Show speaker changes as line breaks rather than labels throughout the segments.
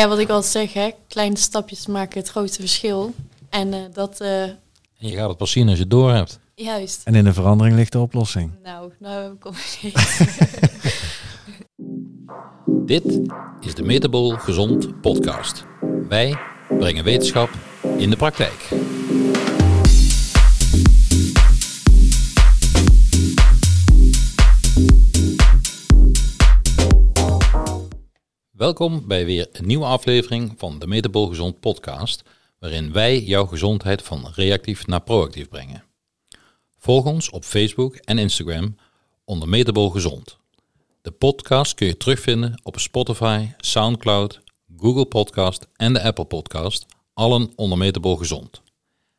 ja, wat ik altijd zeg, hè, kleine stapjes maken het grote verschil. En eh, dat, eh,
En je gaat het pas zien als je het door hebt.
juist.
En in de verandering ligt de oplossing.
Nou, nou kom ik niet.
Dit is de Metabol Gezond podcast. Wij brengen wetenschap in de praktijk. Welkom bij weer een nieuwe aflevering van de Metabol Gezond podcast, waarin wij jouw gezondheid van reactief naar proactief brengen. Volg ons op Facebook en Instagram onder Metabol Gezond. De podcast kun je terugvinden op Spotify, SoundCloud, Google Podcast en de Apple Podcast, allen onder Metabol Gezond.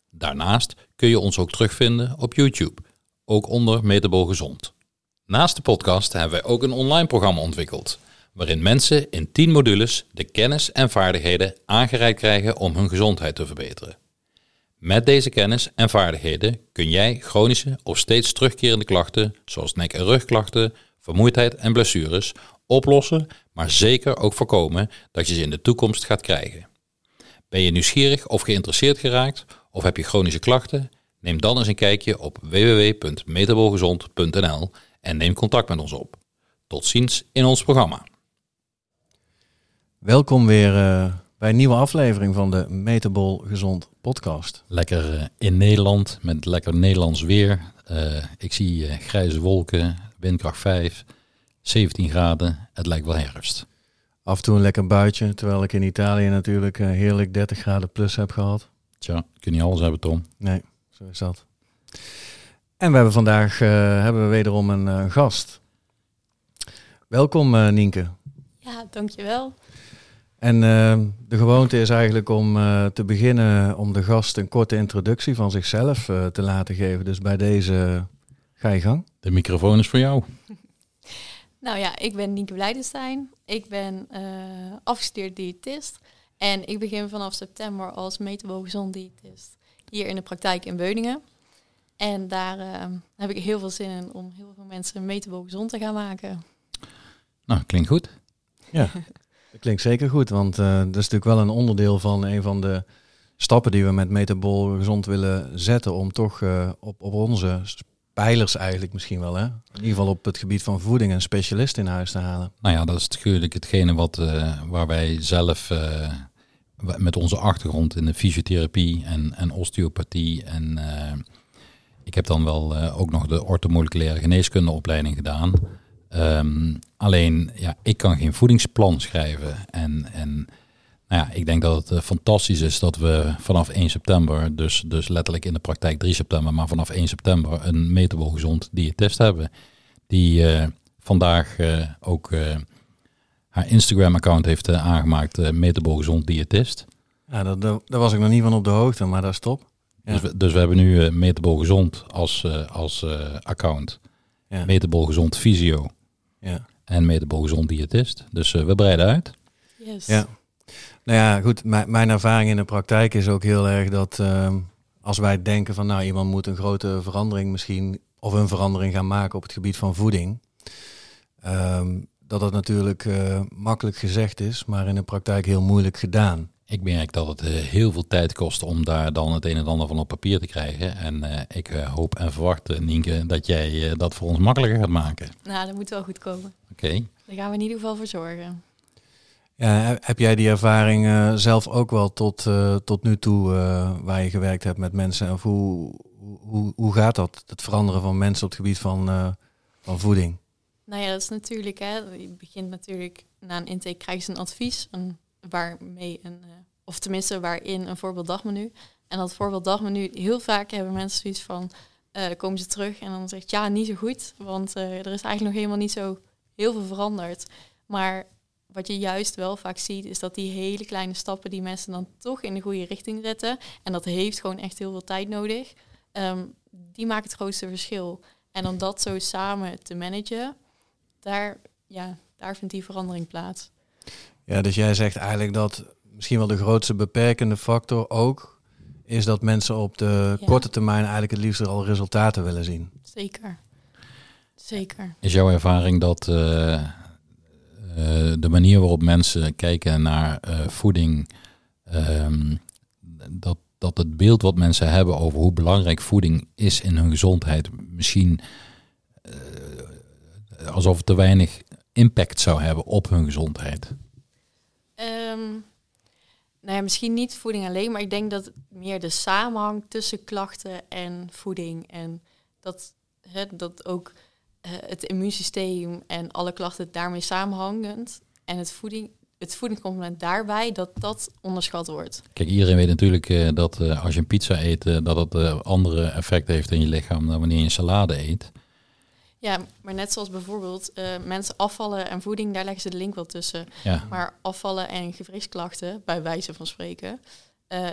Daarnaast kun je ons ook terugvinden op YouTube, ook onder Metabol Gezond. Naast de podcast hebben wij ook een online programma ontwikkeld, waarin mensen in 10 modules de kennis en vaardigheden aangereikt krijgen om hun gezondheid te verbeteren. Met deze kennis en vaardigheden kun jij chronische of steeds terugkerende klachten, zoals nek- en rugklachten, vermoeidheid en blessures, oplossen, maar zeker ook voorkomen dat je ze in de toekomst gaat krijgen. Ben je nieuwsgierig of geïnteresseerd geraakt of heb je chronische klachten? Neem dan eens een kijkje op www.metabolgezond.nl en neem contact met ons op. Tot ziens in ons programma.
Welkom weer eh, bij een nieuwe aflevering van de Metabol Gezond podcast.
Lekker eh, in Nederland met lekker Nederlands weer. Eh, ik zie eh, grijze wolken, windkracht 5, 17 graden. Het lijkt wel herfst.
Af en toe een lekker buitje, terwijl ik in Italië natuurlijk heerlijk 30 graden plus heb gehad.
Tja, kun je niet alles hebben, Tom.
Nee, zo is dat. En we hebben vandaag eh, hebben we wederom een gast. Welkom eh, Nienke.
ja, dankjewel.
En eh, de gewoonte is eigenlijk om eh, te beginnen om de gast een korte introductie van zichzelf eh, te laten geven. Dus bij deze eh, ga je gang.
De microfoon is voor jou.
Nou ja, ik ben Nienke Blijdenstein. Ik ben eh afgestudeerd diëtist. En ik begin vanaf september als metabol gezond diëtist hier in de praktijk in Beuningen. En daar eh, heb ik heel veel zin in om heel veel mensen metabol gezond te gaan maken.
Nou, klinkt goed.
Ja, klinkt zeker goed, want eh, dat is natuurlijk wel een onderdeel van een van de stappen die we met Metabol gezond willen zetten om toch eh, op, op onze pijlers eigenlijk misschien wel, hè? in ieder geval op het gebied van voeding een specialist in huis te halen.
Nou ja, dat is natuurlijk hetgene wat, eh, waar wij zelf met onze achtergrond in de fysiotherapie en, en osteopathie en ik heb dan wel ook nog de orthomoleculaire geneeskundeopleiding gedaan. Ehm, alleen, ja, ik kan geen voedingsplan schrijven en, en nou ja, ik denk dat het eh, fantastisch is dat we vanaf 1 september, dus, dus letterlijk in de praktijk 3 september, maar vanaf 1 september een metabol gezond diëtist hebben. Die eh, vandaag eh, ook haar Instagram-account heeft aangemaakt, metabol gezond diëtist.
Ja, dat, dat- daar was ik nog niet van op de hoogte, maar dat is top. Ja.
Dus, we, dus we hebben nu metabol gezond als, als account.
Ja.
Metabol gezond fysio
Ja.
en metabol diëtist. Dus eh, we breiden uit.
Yes.
Ja. Nou ja, goed. Mijn, mijn ervaring in de praktijk is ook heel erg dat ehm, als wij denken van nou iemand moet een grote verandering misschien of een verandering gaan maken op het gebied van voeding, ehm, dat dat natuurlijk eh, makkelijk gezegd is, maar in de praktijk heel moeilijk gedaan.
Ik merk dat het eh, heel veel tijd kost om daar dan het een en ander van op papier te krijgen. En eh, ik eh, hoop en verwacht, Nienke, dat jij dat voor ons makkelijker gaat maken.
Nou, dat moet wel goed komen.
Oké.
Daar gaan we in ieder geval voor zorgen.
Ja, he- heb jij die ervaring eh, zelf ook wel tot, eh, tot nu toe eh, waar je gewerkt hebt met mensen? Of hoe, hoe, hoe gaat dat, het veranderen van mensen op het gebied van, eh, van voeding?
Nou ja, dat is natuurlijk, hè, je begint natuurlijk na een intake krijg je een advies, een, waarmee een, eh, of tenminste waarin een voorbeelddagmenu. En dat voorbeelddagmenu, heel vaak hebben mensen zoiets van, eh, komen ze terug en dan zegt ja, niet zo goed, want eh, er is eigenlijk nog helemaal niet zo heel veel veranderd. Maar wat je juist wel vaak ziet, is dat die hele kleine stappen die mensen dan toch in de goede richting zetten, en dat heeft gewoon echt heel veel tijd nodig, ehm, die maken het grootste verschil. En om dat zo samen te managen, daar, ja, daar vindt die verandering plaats.
Ja, dus jij zegt eigenlijk dat misschien wel de grootste beperkende factor ook is dat mensen op de
Ja.
korte termijn eigenlijk het liefst al resultaten willen zien.
Zeker. Zeker.
Is jouw ervaring dat eh, eh, de manier waarop mensen kijken naar eh, voeding, ehm, dat, dat het beeld wat mensen hebben over hoe belangrijk voeding is in hun gezondheid, misschien eh, alsof het te weinig impact zou hebben op hun gezondheid.
Nou ja, misschien niet voeding alleen, maar ik denk dat meer de samenhang tussen klachten en voeding en dat, hè, dat ook eh, het immuunsysteem en alle klachten daarmee samenhangend en het voeding het voedingscomponent daarbij, dat dat onderschat wordt.
Kijk, iedereen weet natuurlijk eh, dat eh, als je een pizza eet, eh, dat het andere effecten heeft in je lichaam dan wanneer je een salade eet.
Ja, maar net zoals bijvoorbeeld eh, mensen afvallen en voeding, daar leggen ze de link wel tussen.
Ja,
Maar afvallen en gewrichtsklachten, bij wijze van spreken, eh,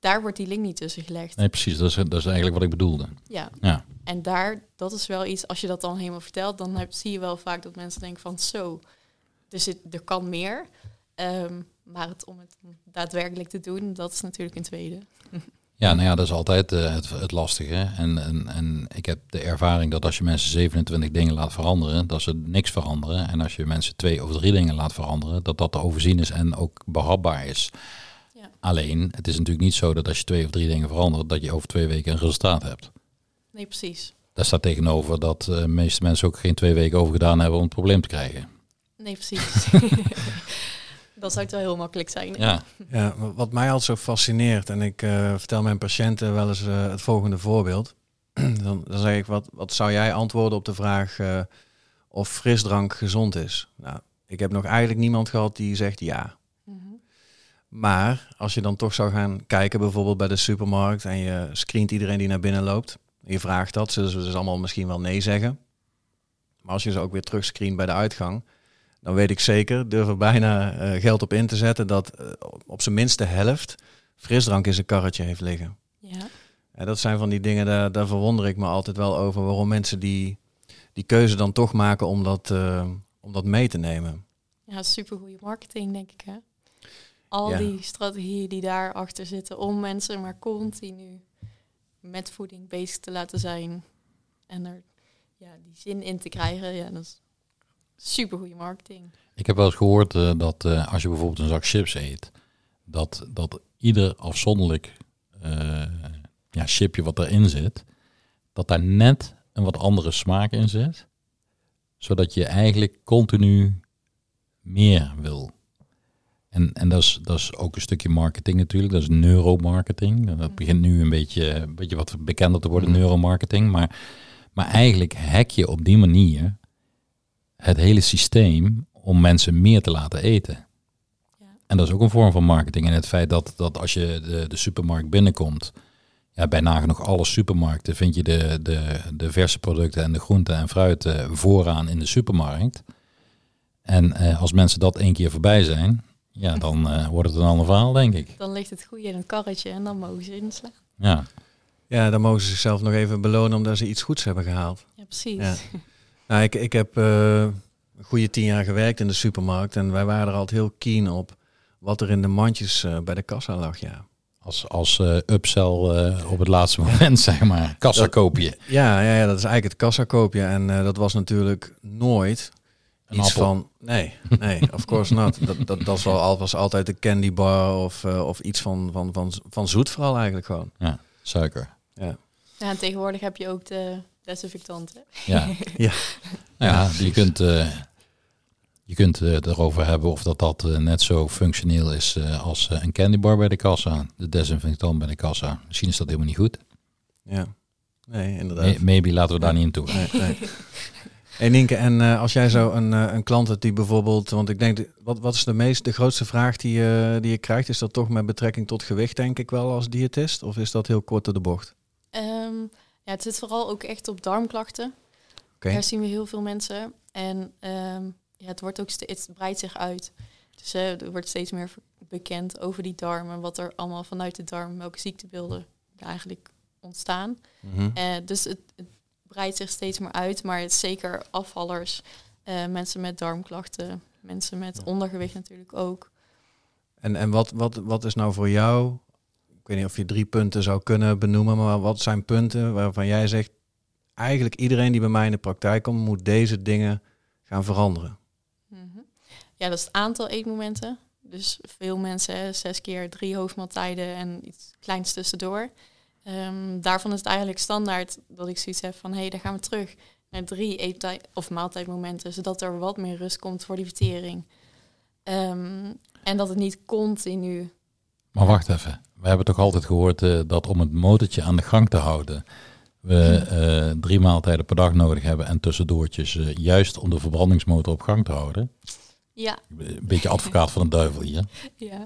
daar wordt die link niet tussen gelegd.
nee, precies. Dat is, dat is eigenlijk wat ik bedoelde.
Ja,
Ja,
en daar, dat is wel iets, als je dat dan helemaal vertelt, dan heb, zie je wel vaak dat mensen denken van zo, dus het, er kan meer. Ehm, maar het, om het daadwerkelijk te doen, dat is natuurlijk een tweede.
ja nou ja, dat is altijd eh, het, het lastige. En, en, en ik heb de ervaring dat als je mensen 27 dingen laat veranderen, dat ze niks veranderen. En als je mensen twee of drie dingen laat veranderen, dat dat te overzien is en ook behapbaar is.
Ja.
Alleen, het is natuurlijk niet zo dat als je twee of drie dingen verandert, dat je over twee weken een resultaat hebt.
Nee, precies.
Daar staat tegenover dat eh, de meeste mensen ook geen twee weken over gedaan hebben om het probleem te krijgen.
Nee, precies. dat zou het wel heel makkelijk zijn.
Ja,
Ja, wa- wat mij altijd zo fascineert, en ik eh, vertel mijn patiënten wel eens eh, het volgende voorbeeld. dan, dan zeg ik, wat, wat zou jij antwoorden op de vraag eh, of frisdrank gezond is? Nou, ik heb nog eigenlijk niemand gehad die zegt ja.
Mhm.
Maar als je dan toch zou gaan kijken, bijvoorbeeld bij de supermarkt, en je screent iedereen die naar binnen loopt, en je vraagt dat, zullen ze dus allemaal misschien wel nee zeggen. Maar als je ze ook weer terugscreent bij de uitgang, dan weet ik zeker, durf er bijna eh, geld op in te zetten, dat eh, op zijn minst de helft frisdrank in zijn karretje heeft liggen.
Ja.
En dat zijn van die dingen, daar, daar verwonder ik me altijd wel over, waarom mensen die, die keuze dan toch maken om dat, eh, om dat mee te nemen.
ja, super goede marketing, denk ik. Hè? Al
Ja.
die strategieën die daarachter zitten om mensen maar continu met voeding bezig te laten zijn en er ja, die zin in te krijgen, ja, dat is super goede marketing.
Ik heb wel eens gehoord eh, dat eh, als je bijvoorbeeld een zak chips eet, dat, dat ieder afzonderlijk eh, ja, chipje wat erin zit, dat daar net een wat andere smaak in zit, zodat je eigenlijk continu meer wil. En, en dat, is, dat is ook een stukje marketing natuurlijk, dat is neuromarketing. Dat begint nu een beetje, een beetje wat bekender te worden,
Mhm.
neuromarketing. Maar, maar eigenlijk hack je op die manier het hele systeem om mensen meer te laten eten.
Ja.
En dat is ook een vorm van marketing. En het feit dat, dat als je de, de supermarkt binnenkomt, ja, bij nagenoeg alle supermarkten vind je de, de, de verse producten en de groenten en fruit eh, vooraan in de supermarkt. En eh, als mensen dat één keer voorbij zijn, ja, dan eh, wordt het een ander verhaal, denk ik.
Dan ligt het goede in een karretje en dan mogen ze inslaan.
Ja,
Ja, dan mogen ze zichzelf nog even belonen omdat ze iets goeds hebben gehaald.
Ja, precies.
Ja. Nou, ik, ik heb eh, een goede tien jaar gewerkt in de supermarkt en wij waren er altijd heel keen op wat er in de mandjes eh, bij de kassa lag. Ja,
als, als eh, upsell eh, op het laatste moment, zeg maar. Kassa
Dat-
koop je.
ja, ja, ja dat is eigenlijk het kassakoopje en eh, dat was natuurlijk nooit
Een
iets
appel.
van... Nee, nee, of course not. Dat, dat, dat was, wel, al- was altijd een candy bar of, eh, of iets van, van, van, van zoet vooral eigenlijk gewoon.
Ja, suiker.
Ja.
Ja, en tegenwoordig heb je ook de desinfectanten.
Ja.
Ja.
Nou ja, je kunt, eh, je kunt eh, erover hebben of dat, dat eh, net zo functioneel is eh, als een candybar bij de kassa. De desinfectant bij de kassa. Misschien is dat helemaal niet goed.
Ja, nee, inderdaad.
May- maybe laten we daar niet in toe.
Nee, nee. Hey Nienke, en als jij zo een, een klant hebt die bijvoorbeeld, want ik denk, de- wat, wat is de meest, de grootste vraag die, je die je krijgt? Is dat toch met betrekking tot gewicht, denk ik wel, als diëtist? Of is dat heel kort door de bocht?
Ehm, ja, het zit vooral ook echt op darmklachten.
Oké.
Daar zien we heel veel mensen. En ehm, ja, het, wordt ook steeds, het breidt zich uit. Dus er wordt steeds meer bekend over die darmen. Wat er allemaal vanuit de darm, welke ziektebeelden er eigenlijk ontstaan.
Mhm.
Eh, dus het, het breidt zich steeds meer uit. Maar het zeker afvallers, eh, mensen met darmklachten, mensen met ondergewicht natuurlijk ook.
En, en wat, wat, wat is nou voor jou, weet niet of je drie punten zou kunnen benoemen, maar wat zijn punten waarvan jij zegt, eigenlijk iedereen die bij mij in de praktijk komt, moet deze dingen gaan veranderen?
Mhm. ja, dat is het aantal eetmomenten. Dus veel mensen, zes keer drie hoofdmaaltijden en iets kleins tussendoor. Ehm, daarvan is het eigenlijk standaard dat ik zoiets heb van... hé, hey, daar gaan we terug naar drie eettijd of maaltijdmomenten... zodat er wat meer rust komt voor die vertering. Ehm, en dat het niet continu...
Maar wacht even. We hebben toch altijd gehoord uh, dat om het motortje aan de gang te houden... we uh, drie maaltijden per dag nodig hebben en tussendoortjes... Uh, juist om de verbrandingsmotor op gang te houden.
Ja.
Een beetje advocaat van de duivel hier.
Ja.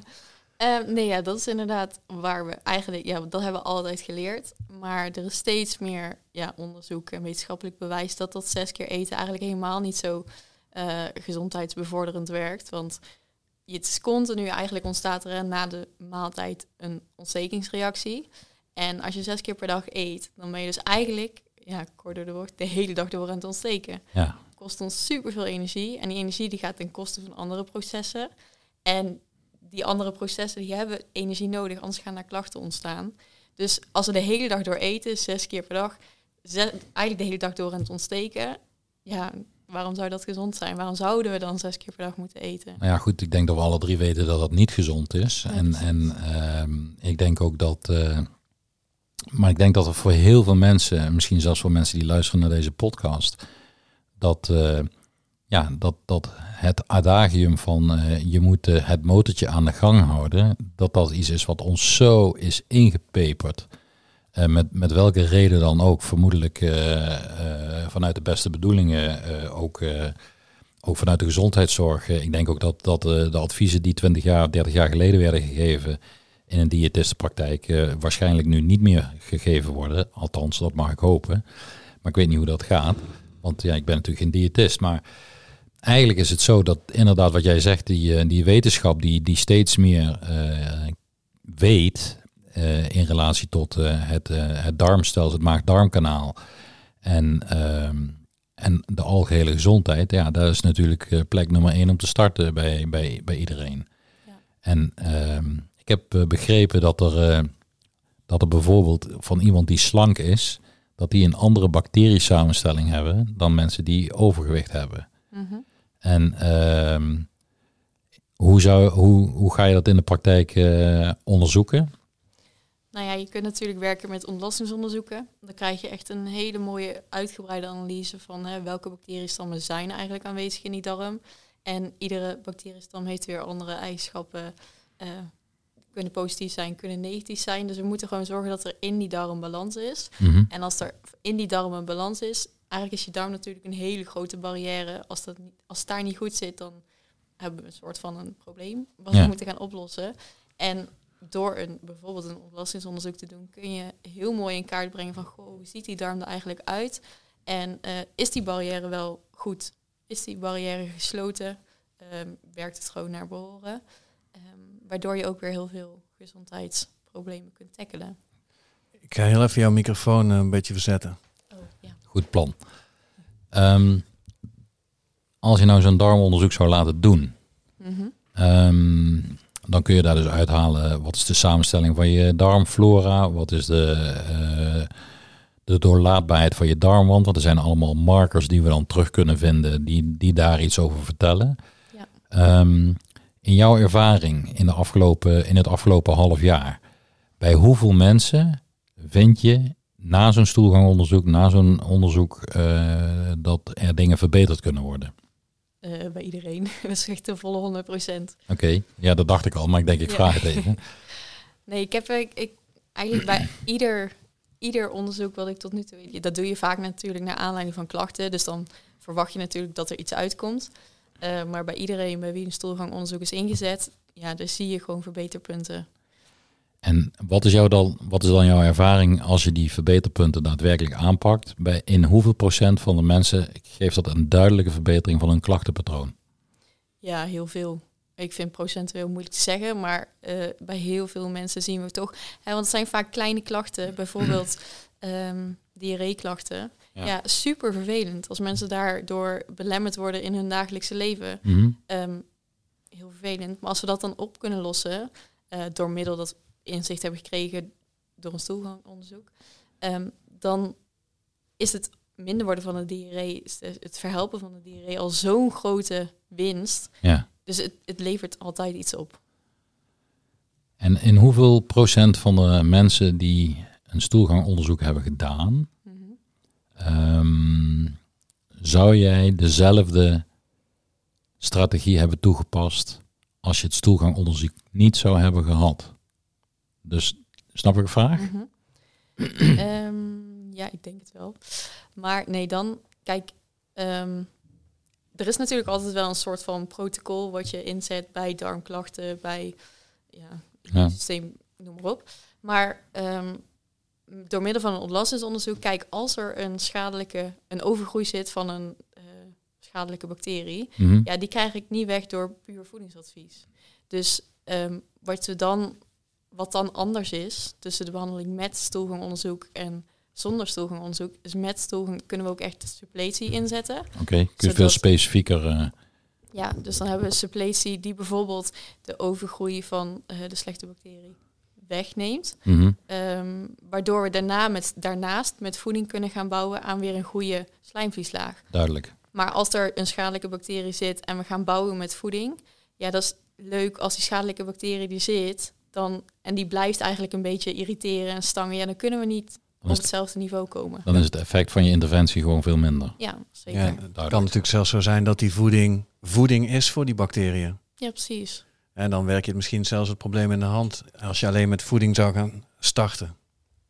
Uh, nee, ja, dat is inderdaad waar we eigenlijk, ja, dat hebben we altijd geleerd. Maar er is steeds meer ja, onderzoek en wetenschappelijk bewijs dat dat zes keer eten eigenlijk helemaal niet zo gezondheidsbevorderend werkt. Want het is continu eigenlijk ontstaat er na de maaltijd een ontstekingsreactie. En als je zes keer per dag eet, dan ben je dus eigenlijk, ja, kort door de woord, de hele dag door aan het ontsteken.
Ja.
Kost ons superveel energie. En die energie die gaat ten koste van andere processen. En die andere processen die hebben energie nodig, anders gaan daar klachten ontstaan. Dus als we de hele dag door eten, zes keer per dag, eigenlijk de hele dag door aan het ontsteken, ja, waarom zou dat gezond zijn? Waarom zouden we dan zes keer per dag moeten eten?
Nou ja, goed, ik denk dat we alle drie weten dat dat niet gezond is.
Ja,
en en uh, ik denk ook dat. Uh, maar ik denk dat er voor heel veel mensen, misschien zelfs voor mensen die luisteren naar deze podcast, dat, uh, ja, dat, dat het adagium van je moet het motortje aan de gang houden, dat dat iets is wat ons zo is ingepeperd. Uh, met, met welke reden dan ook, vermoedelijk uh, uh, vanuit de beste bedoelingen, ook, ook vanuit de gezondheidszorg. ik denk ook dat, dat de adviezen die 20 jaar, 30 jaar geleden werden gegeven in een diëtistenpraktijk waarschijnlijk nu niet meer gegeven worden. Althans, dat mag ik hopen. Maar ik weet niet hoe dat gaat, want ja, ik ben natuurlijk geen diëtist. Maar eigenlijk is het zo dat inderdaad wat jij zegt, die, die wetenschap die, die steeds meer weet in relatie tot uh, het, uh, het darmstelsel, het maag-darmkanaal en, en de algehele gezondheid. Ja, dat is natuurlijk plek nummer één om te starten bij, bij, bij iedereen.
Ja.
En ik heb begrepen dat er, dat er bijvoorbeeld van iemand die slank is, dat die een andere bacteriesamenstelling hebben dan mensen die overgewicht hebben.
Mm -hmm.
En ehm, hoe, zou, hoe, hoe ga je dat in de praktijk onderzoeken?
Nou ja, je kunt natuurlijk werken met ontlastingsonderzoeken. Dan krijg je echt een hele mooie uitgebreide analyse van hè, welke bacteriestammen zijn eigenlijk aanwezig in die darm. En iedere bacteriestam heeft weer andere eigenschappen. Uh, kunnen positief zijn, kunnen negatief zijn. Dus we moeten gewoon zorgen dat er in die darm balans is.
Mm -hmm.
En als er in die darm een balans is, eigenlijk is je darm natuurlijk een hele grote barrière. Als, dat niet, als het daar niet goed zit, dan hebben we een soort van een probleem wat
Ja.
we moeten gaan oplossen. En door een, bijvoorbeeld een ontlastingsonderzoek te doen, kun je heel mooi in kaart brengen van, goh, hoe ziet die darm er eigenlijk uit? En uh, is die barrière wel goed? Is die barrière gesloten? Um, werkt het gewoon naar behoren? Um, waardoor je ook weer heel veel gezondheidsproblemen kunt tackelen.
Ik ga heel even jouw microfoon eh, een beetje verzetten.
Oh, ja.
Goed plan. Um, als je nou zo'n darmonderzoek zou laten doen,
Mm -hmm.
Dan kun je daar dus uithalen wat is de samenstelling van je darmflora, wat is de, uh, de doorlaatbaarheid van je darmwand. Want er zijn allemaal markers die we dan terug kunnen vinden die, die daar iets over vertellen.
Ja.
Um, in jouw ervaring in, de afgelopen, in het afgelopen half jaar, bij hoeveel mensen vind je na zo'n stoelgangonderzoek, na zo'n onderzoek, uh, dat er dingen verbeterd kunnen worden?
Uh, bij iedereen. Dat is echt de volle 100 procent.
Oké, okay. ja, dat dacht ik al, maar ik denk ik
Ja.
vraag het even.
Nee, ik heb ik, ik, eigenlijk bij ieder, ieder onderzoek wat ik tot nu toe weet, dat doe je vaak natuurlijk naar aanleiding van klachten. Dus dan verwacht je natuurlijk dat er iets uitkomt. Uh, maar bij iedereen bij wie een stoelgangonderzoek is ingezet, ja, dus zie je gewoon verbeterpunten.
En wat is, jou dan, wat is dan jouw ervaring als je die verbeterpunten daadwerkelijk aanpakt? Bij, in hoeveel procent van de mensen geeft dat een duidelijke verbetering van hun klachtenpatroon?
Ja, heel veel. Ik vind procentueel moeilijk te zeggen, maar uh, bij heel veel mensen zien we toch. Hè, want het zijn vaak kleine klachten, bijvoorbeeld um, diarreeklachten. Ja. ja. super vervelend als mensen daardoor belemmerd worden in hun dagelijkse leven.
Mm -hmm.
um, heel vervelend. Maar als we dat dan op kunnen lossen, uh, door middel dat inzicht hebben gekregen door een stoelgangonderzoek, um, dan is het minder worden van de diarree, het verhelpen van de diarree al zo'n grote winst.
Ja.
dus het, het levert altijd iets op.
En in hoeveel procent van de mensen die een stoelgangonderzoek hebben gedaan,
Mhm.
ehm, zou jij dezelfde strategie hebben toegepast als je het stoelgangonderzoek niet zou hebben gehad? Dus snap ik de vraag?
Mhm. Ehm, ja, ik denk het wel. Maar nee, dan, kijk, ehm, er is natuurlijk altijd wel een soort van protocol wat je inzet bij darmklachten, bij ja,
Ja.
systeem, noem maar op. Maar ehm, door middel van een ontlastingsonderzoek, kijk, als er een schadelijke, een overgroei zit van een eh, schadelijke bacterie,
Mhm.
ja, die krijg ik niet weg door puur voedingsadvies. Dus wat, we dan, wat dan anders is tussen de behandeling met stoelgangonderzoek en zonder stoelgangonderzoek, is met stoelgang kunnen we ook echt de suppletie inzetten.
Oké, kun je veel specifieker... eh,
Ja, dus dan hebben we een suppletie die bijvoorbeeld de overgroei van eh, de slechte bacterie wegneemt.
mhm.
Ehm, waardoor we daarna met, daarnaast met voeding kunnen gaan bouwen aan weer een goede slijmvlieslaag.
Duidelijk.
Maar als er een schadelijke bacterie zit en we gaan bouwen met voeding, ja, dat is leuk als die schadelijke bacterie die zit, dan, en die blijft eigenlijk een beetje irriteren en stangen, ja, dan kunnen we niet
Dan
op hetzelfde niveau komen.
dan is het effect van je interventie gewoon veel minder.
Ja, zeker.
Ja,
Ja,
het kan natuurlijk zelfs zo zijn dat die voeding voeding is voor die bacteriën.
precies.
En dan werk je het misschien zelfs het probleem in de hand als je alleen met voeding zou gaan starten.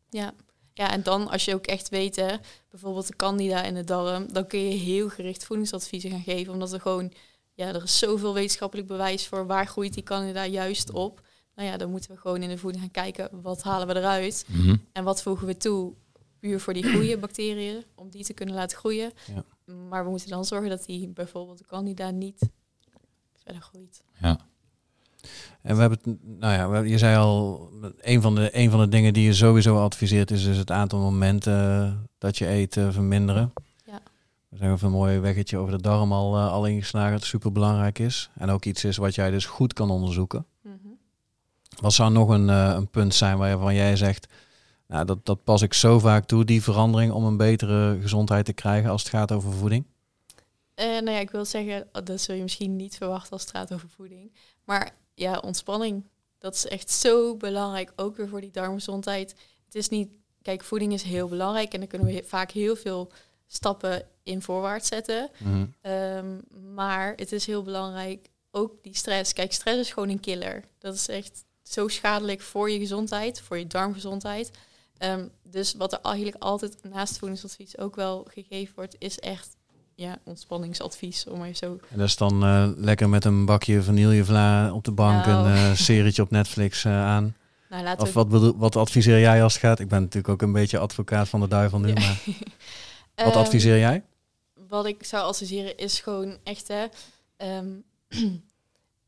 Ja. ja, en dan als je ook echt weet, hè, bijvoorbeeld de candida in de darm, dan kun je heel gericht voedingsadviezen gaan geven, omdat er gewoon, ja, er is zoveel wetenschappelijk bewijs voor waar groeit die candida juist op. Nou ja, dan moeten we gewoon in de voeding gaan kijken, wat halen we eruit?
Mhm.
En wat voegen we toe puur voor die goede bacteriën, om die te kunnen laten groeien.
Ja.
Maar we moeten dan zorgen dat die bijvoorbeeld de candida niet verder groeit.
Ja.
En we hebben het, nou ja, je zei al, een van, de, een van de dingen die je sowieso adviseert is dus het aantal momenten eh, dat je eet eh, verminderen.
Ja.
We zijn even een mooi weggetje over de darm al, eh, al ingeslagen, dat super belangrijk is. En ook iets is wat jij dus goed kan onderzoeken. Wat zou nog een, eh, een punt zijn waarvan jij zegt, nou, dat, dat pas ik zo vaak toe, die verandering om een betere gezondheid te krijgen als het gaat over voeding?
Eh, nou ja, ik wil zeggen, oh, dat zul je misschien niet verwachten als het gaat over voeding. Maar ja, ontspanning, dat is echt zo belangrijk, ook weer voor die darmgezondheid. Het is niet, kijk, voeding is heel belangrijk en dan kunnen we vaak heel veel stappen in voorwaarts zetten.
Mhm.
Ehm, maar het is heel belangrijk, ook die stress. Kijk, stress is gewoon een killer. Dat is echt zo schadelijk voor je gezondheid, voor je darmgezondheid. Ehm, dus wat er eigenlijk altijd naast voedingsadvies ook wel gegeven wordt, is echt ja, ontspanningsadvies, om maar zo.
En dat is dan eh, lekker met een bakje vanillevla op de bank,
Nou.
een eh, serietje op Netflix eh, aan.
Nou,
Of wat, bedoel, wat adviseer jij als het gaat? Ik ben natuurlijk ook een beetje advocaat van de duivel nu,
Ja.
maar wat
Ehm,
adviseer jij?
Wat ik zou adviseren is gewoon echt, hè, ehm,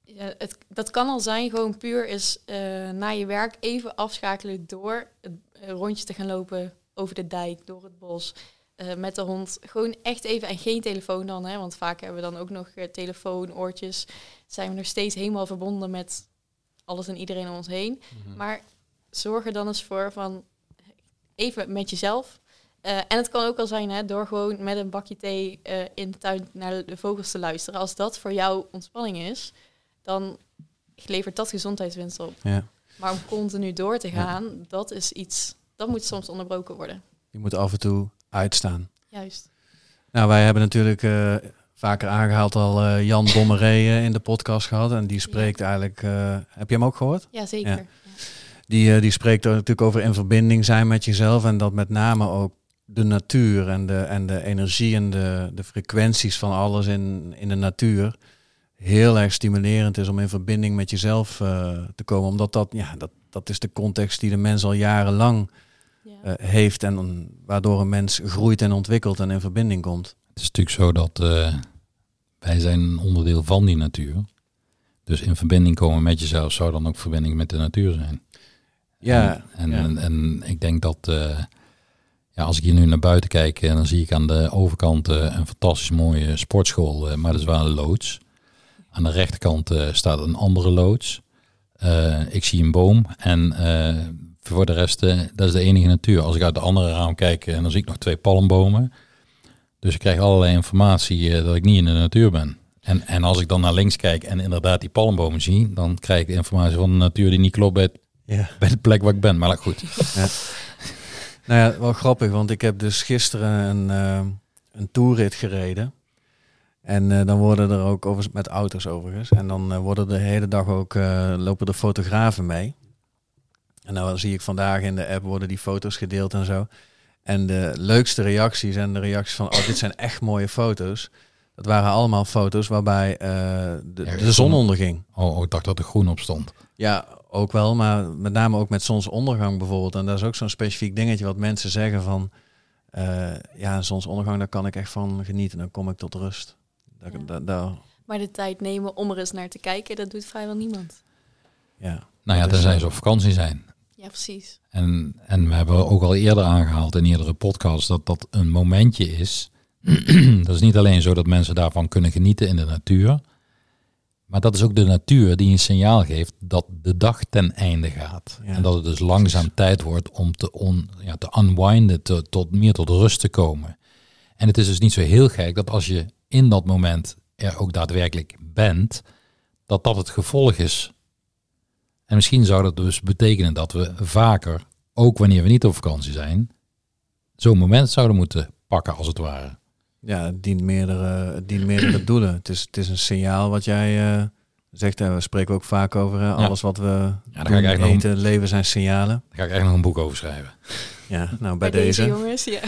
ja, het, dat kan al zijn, gewoon puur is eh, na je werk even afschakelen door het eh, rondje te gaan lopen over de dijk, door het bos, eh, met de hond. Gewoon echt even, en geen telefoon dan, hè, want vaak hebben we dan ook nog telefoon, oortjes. Zijn we nog steeds helemaal verbonden met alles en iedereen om ons heen. Maar zorg er dan eens voor van even met jezelf. En het kan ook al zijn hè, door gewoon met een bakje thee in de tuin naar de vogels te luisteren. Als dat voor jou ontspanning is, dan levert dat gezondheidswinst op.
Ja.
Maar om continu door te
Ja.
gaan, dat is iets, dat moet soms onderbroken worden.
Je moet af en toe uitstaan.
Juist.
Nou, wij hebben natuurlijk eh, vaker aangehaald al eh, Jan Bommeré eh, in de podcast gehad. En die spreekt eigenlijk... heb je hem ook gehoord?
Ja, zeker.
Ja. Die, die spreekt er natuurlijk over in verbinding zijn met jezelf. En dat met name ook de natuur en de, en de energie en de, de frequenties van alles in, in de natuur heel erg stimulerend is om in verbinding met jezelf eh, te komen. Omdat dat, ja, dat, dat is de context die de mens al jarenlang
Ja.
eh, heeft. En waardoor een mens groeit en ontwikkelt en in verbinding komt.
Het is natuurlijk zo dat eh, wij zijn een onderdeel van die natuur. Dus in verbinding komen met jezelf zou dan ook verbinding met de natuur zijn.
Ja,
En,
ja.
en, en ik denk dat eh, ja, als ik hier nu naar buiten kijk, en dan zie ik aan de overkant een fantastisch mooie sportschool, eh, maar dat is wel een loods. Aan de rechterkant eh, staat een andere loods. Eh, ik zie een boom en eh, voor de rest, dat is de enige natuur. Als ik uit de andere raam kijk, en dan zie ik nog twee palmbomen. Dus ik krijg allerlei informatie dat ik niet in de natuur ben. En, en als ik dan naar links kijk en inderdaad die palmbomen zie, dan krijg ik de informatie van de natuur die niet klopt bij, het-
Ja.
bij de plek waar ik ben. Maar goed,
Nou ja, wel grappig, want ik heb dus gisteren een, eh, een toerrit gereden. En eh, dan worden er ook over, met auto's overigens. En dan eh, worden de hele dag ook eh, lopen de fotografen mee. En nou zie ik vandaag in de app worden die foto's gedeeld en zo. En de leukste reacties en de reacties van, oh, dit zijn echt mooie foto's. Dat waren allemaal foto's waarbij de,
Ja,
de zon onderging.
oh, oh, ik dacht dat er groen op stond.
Ja, ook wel, maar met name ook met zonsondergang bijvoorbeeld. En dat is ook zo'n specifiek dingetje wat mensen zeggen van... ja, zonsondergang, daar kan ik echt van genieten. Dan kom ik tot rust. Dat,
Ja.
dat, dat-
Maar de tijd nemen om er eens naar te kijken, dat doet vrijwel niemand.
ja.
Nou ja, tenzij
eh,
ze op vakantie zijn.
Ja, precies.
En, en we hebben ook al eerder aangehaald in eerdere podcasts dat dat een momentje is. dat is niet alleen zo dat mensen daarvan kunnen genieten in de natuur. Maar dat is ook de natuur die een signaal geeft dat de dag ten einde gaat.
Ja.
En dat het dus langzaam tijd wordt om te, on, ja, te unwinden, te, tot, meer tot rust te komen. En het is dus niet zo heel gek dat als je in dat moment er ook daadwerkelijk bent, dat dat het gevolg is. En misschien zou dat dus betekenen dat we vaker, ook wanneer we niet op vakantie zijn, zo'n moment zouden moeten pakken als het ware.
ja, het dient meerdere, het dient meerdere doelen. Het is, het is een signaal wat jij eh, zegt. En we spreken ook vaak over hè, alles wat we
daar
doen,
ga ik
eten, leven zijn signalen.
Daar ga ik echt nog een boek over schrijven.
Ja, nou bij,
Bij
deze.
jongens, ja.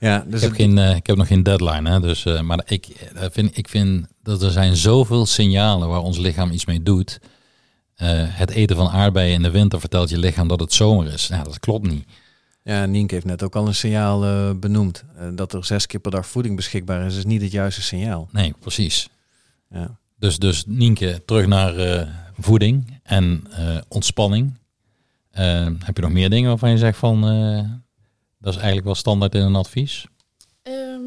Ja, dus
ik, heb
het-
geen, eh, ik heb nog geen deadline, hè, dus, eh, maar ik, eh, vind, ik vind dat er zijn zoveel signalen waar ons lichaam iets mee doet. Het eten van aardbeien in de winter vertelt je lichaam dat het zomer is. Nou, dat klopt niet.
Ja, Nienke heeft net ook al een signaal benoemd. Dat er zes keer per dag voeding beschikbaar is, is niet het juiste signaal.
Nee, precies.
Ja.
Dus, dus Nienke, terug naar voeding en ontspanning. Heb je nog meer dingen waarvan je zegt van, dat is eigenlijk wel standaard in een advies?
Ehm,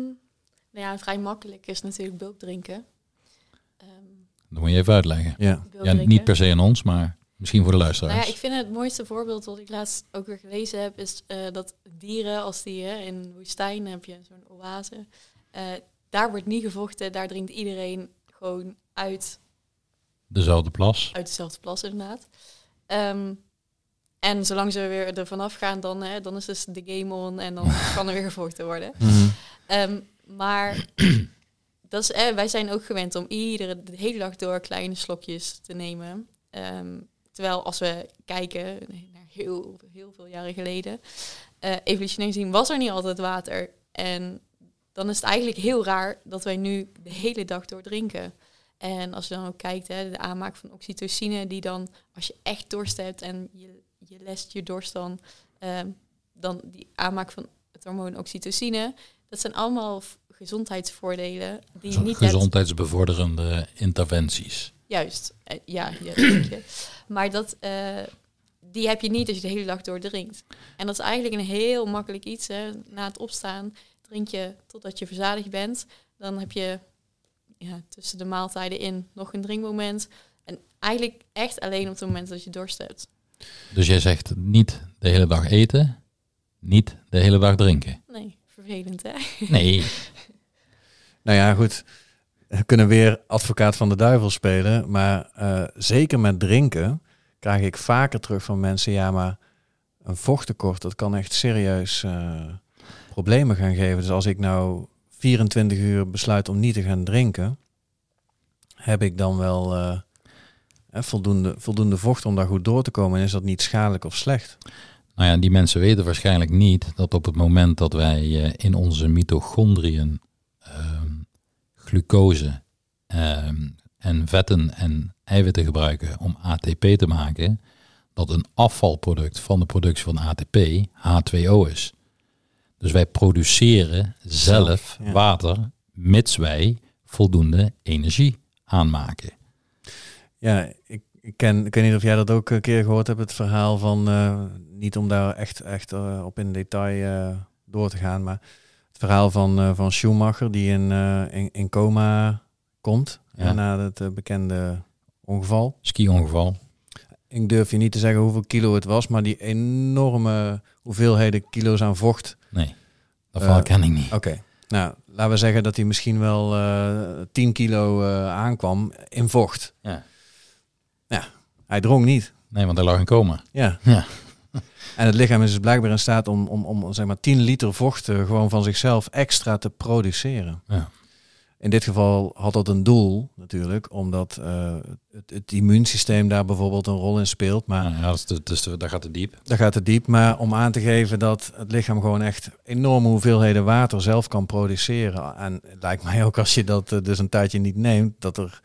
nou ja, vrij makkelijk is natuurlijk bulk drinken. Ehm,
Dat moet je even uitleggen.
Ja.
Ja, niet per se aan ons, maar misschien voor de luisteraars.
Nou ja, ik vind het mooiste voorbeeld wat ik laatst ook weer gelezen heb, is eh, dat dieren als die hè, in woestijn heb je zo'n oase. eh, daar wordt niet gevochten, daar drinkt iedereen gewoon uit,
Dezelfde plas.
uit dezelfde plas inderdaad. Ehm, en zolang ze weer er vanaf gaan, dan, hè, dan is dus de game on en dan kan er weer gevochten worden.
Mhm.
Ehm, maar dat is, eh, wij zijn ook gewend om iedere de hele dag door kleine slokjes te nemen. Ehm, terwijl als we kijken naar heel, heel veel jaren geleden, eh evolutionair gezien was er niet altijd water. En dan is het eigenlijk heel raar dat wij nu de hele dag door drinken. En als je dan ook kijkt, hè, de aanmaak van oxytocine, die dan, als je echt dorst hebt en je, je lest je dorst dan, ehm, dan die aanmaak van het hormoon oxytocine, dat zijn allemaal gezondheidsvoordelen die je niet hebt.
Gezondheidsbevorderende interventies.
Juist, eh, ja, ja. Maar dat, eh, die heb je niet als je de hele dag door drinkt. En dat is eigenlijk een heel makkelijk iets. Hè. Na het opstaan drink je totdat je verzadigd bent. Dan heb je ja, tussen de maaltijden in nog een drinkmoment. En eigenlijk echt alleen op het moment dat je dorst hebt.
Dus jij zegt niet de hele dag eten, niet de hele dag drinken.
Nee, vervelend hè?
Nee,
Nou ja, goed. We kunnen weer advocaat van de duivel spelen. Maar eh, zeker met drinken krijg ik vaker terug van mensen... ja, maar een vochttekort, dat kan echt serieus eh, problemen gaan geven. Dus als ik nou 24 uur besluit om niet te gaan drinken... heb ik dan wel eh, eh, voldoende, voldoende vocht om daar goed door te komen... en is dat niet schadelijk of slecht?
Nou ja, die mensen weten waarschijnlijk niet dat op het moment dat wij eh, in onze mitochondriën ehm, glucose ehm, en vetten en eiwitten gebruiken om ATP te maken, dat een afvalproduct van de productie van ATP H2O is. Dus wij produceren zelf
Zelf, ja.
water, mits wij voldoende energie aanmaken.
Ja, ik, ik, ken, ik weet niet of jij dat ook een keer gehoord hebt, het verhaal van, eh, niet om daar echt, echt eh, op in detail eh, door te gaan, maar het verhaal van, van Schumacher die in, in, in coma komt
Ja.
na het bekende ongeval.
Ski-ongeval.
Ik durf je niet te zeggen hoeveel kilo het was, maar die enorme hoeveelheden kilo's aan vocht.
Nee, dat verhaal ken ik niet.
Oké. Nou, laten we zeggen dat hij misschien wel eh 10 kilo aankwam in vocht.
Ja.
Hij dronk niet.
Nee, want hij lag in coma.
Ja.
Ja.
En het lichaam is dus blijkbaar in staat om, om, om zeg maar 10 liter vocht eh, gewoon van zichzelf extra te produceren.
Ja.
In dit geval had dat een doel natuurlijk, omdat eh, het, het immuunsysteem daar bijvoorbeeld een rol in speelt. Maar
Ja, dat, is te, dat, is te- dat gaat te diep.
daar gaat het diep. Maar om aan te geven dat het lichaam gewoon echt enorme hoeveelheden water zelf kan produceren. En het lijkt mij ook als je dat eh, dus een tijdje niet neemt, dat er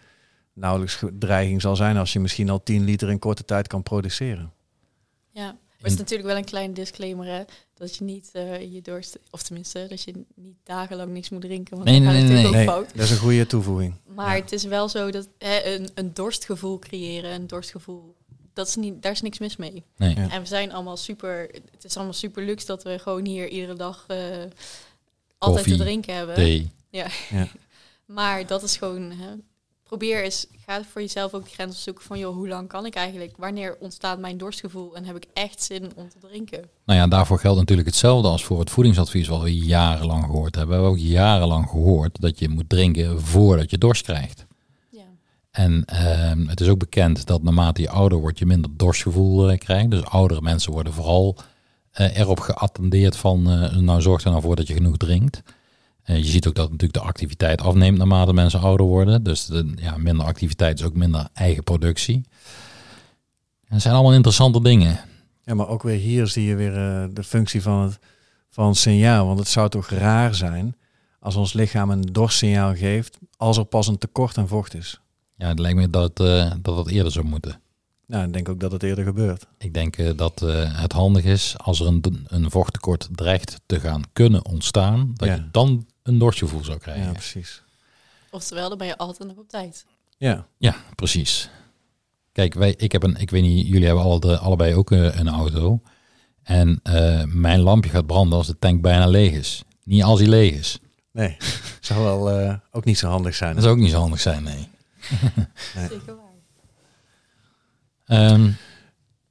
nauwelijks dreiging zal zijn als je misschien al 10 liter in korte tijd kan produceren.
Ja, maar het is natuurlijk wel een klein disclaimer, hè. Dat je niet eh, je dorst, of tenminste, dat je niet dagenlang niks moet drinken. Want
Nee,
dan
nee,
gaat het
nee,
natuurlijk
Nee,
ook fout.
dat is een goede toevoeging.
Maar
Ja.
het is wel zo dat hè, een, een dorstgevoel creëren, een dorstgevoel, dat is niet, daar is niks mis mee.
Nee.
Ja.
En we zijn allemaal super, het is allemaal super luxe dat we gewoon hier iedere dag eh, altijd te drinken hebben.
Thee.
Maar dat is gewoon, hè, probeer eens, ga voor jezelf ook de grens opzoeken van, joh, hoe lang kan ik eigenlijk? Wanneer ontstaat mijn dorstgevoel en heb ik echt zin om te drinken?
Nou ja, daarvoor geldt natuurlijk hetzelfde als voor het voedingsadvies wat we jarenlang gehoord hebben. We hebben ook jarenlang gehoord dat je moet drinken voordat je dorst krijgt.
Ja.
En ehm, het is ook bekend dat naarmate je ouder wordt, je minder dorstgevoel eh, krijgt. Dus oudere mensen worden vooral eh, erop geattendeerd van, eh, nou zorg er nou voor dat je genoeg drinkt. Eh, je ziet ook dat natuurlijk de activiteit afneemt naarmate mensen ouder worden. Dus de, ja, minder activiteit is ook minder eigen productie. En het zijn allemaal interessante dingen.
Ja, maar ook weer hier zie je weer eh, de functie van het, van het signaal. Want het zou toch raar zijn als ons lichaam een dorstsignaal geeft als er pas een tekort aan vocht is.
Ja, het lijkt me dat eh, dat, eerder zou moeten.
Nou, ik denk ook dat het eerder gebeurt.
Ik denk dat het handig is als er een, een vochttekort dreigt te gaan kunnen ontstaan, dat
Ja.
je dan een dorstgevoel zou
Ja,
krijgen. Ja,
precies.
Oftewel, dan ben je altijd nog op tijd.
Ja,
precies. Kijk, wij, ik heb een, ik weet niet, jullie hebben alle, de- allebei ook eh, een auto. En eh, mijn lampje gaat branden als de tank bijna leeg is. Niet als hij leeg is.
nee. zou wel eh, ook niet zo handig zijn.
Dat zou ook niet zo handig zijn, nee.
Nee.
Zeker waar.
Ehm,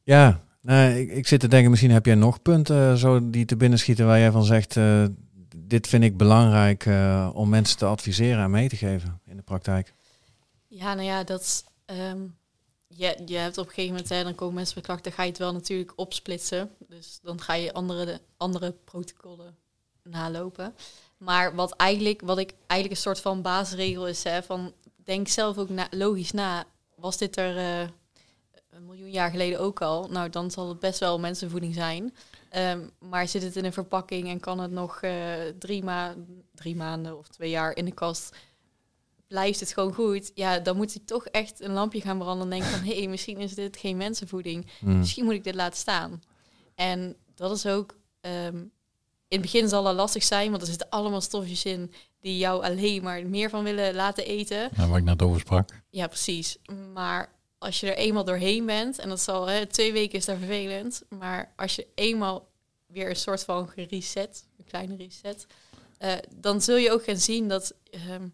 Ja, nou, ik, ik zit te denken, misschien heb jij nog punten eh, zo die te binnen schieten waar jij van zegt, eh, dit vind ik belangrijk eh, om mensen te adviseren en mee te geven in de praktijk.
Ja, nou ja, dat ehm, je, je hebt op een gegeven moment, dan komen mensen met klachten, ga je het wel natuurlijk opsplitsen. Dus dan ga je andere, andere protocollen nalopen. Maar wat, eigenlijk, wat ik eigenlijk een soort van basisregel is, hè, van denk zelf ook logisch na. Was dit er eh, een miljoen jaar geleden ook al? Nou, dan zal het best wel mensenvoeding zijn. Ehm, maar zit het in een verpakking en kan het nog eh, drie, ma drie maanden of twee jaar in de kast blijft het gewoon goed, ja, dan moet hij toch echt een lampje gaan branden en denken van, hé, hey, misschien is dit geen mensenvoeding.
Hmm.
Misschien moet ik dit laten staan. En dat is ook, ehm, in het begin zal dat lastig zijn, want er zitten allemaal stofjes in die jou alleen maar meer van willen laten eten.
nou, waar ik net over sprak.
Ja, precies. Maar als je er eenmaal doorheen bent, en dat zal, hè, twee weken is daar vervelend, maar als je eenmaal weer een soort van gereset, een kleine reset, eh, dan zul je ook gaan zien dat ehm,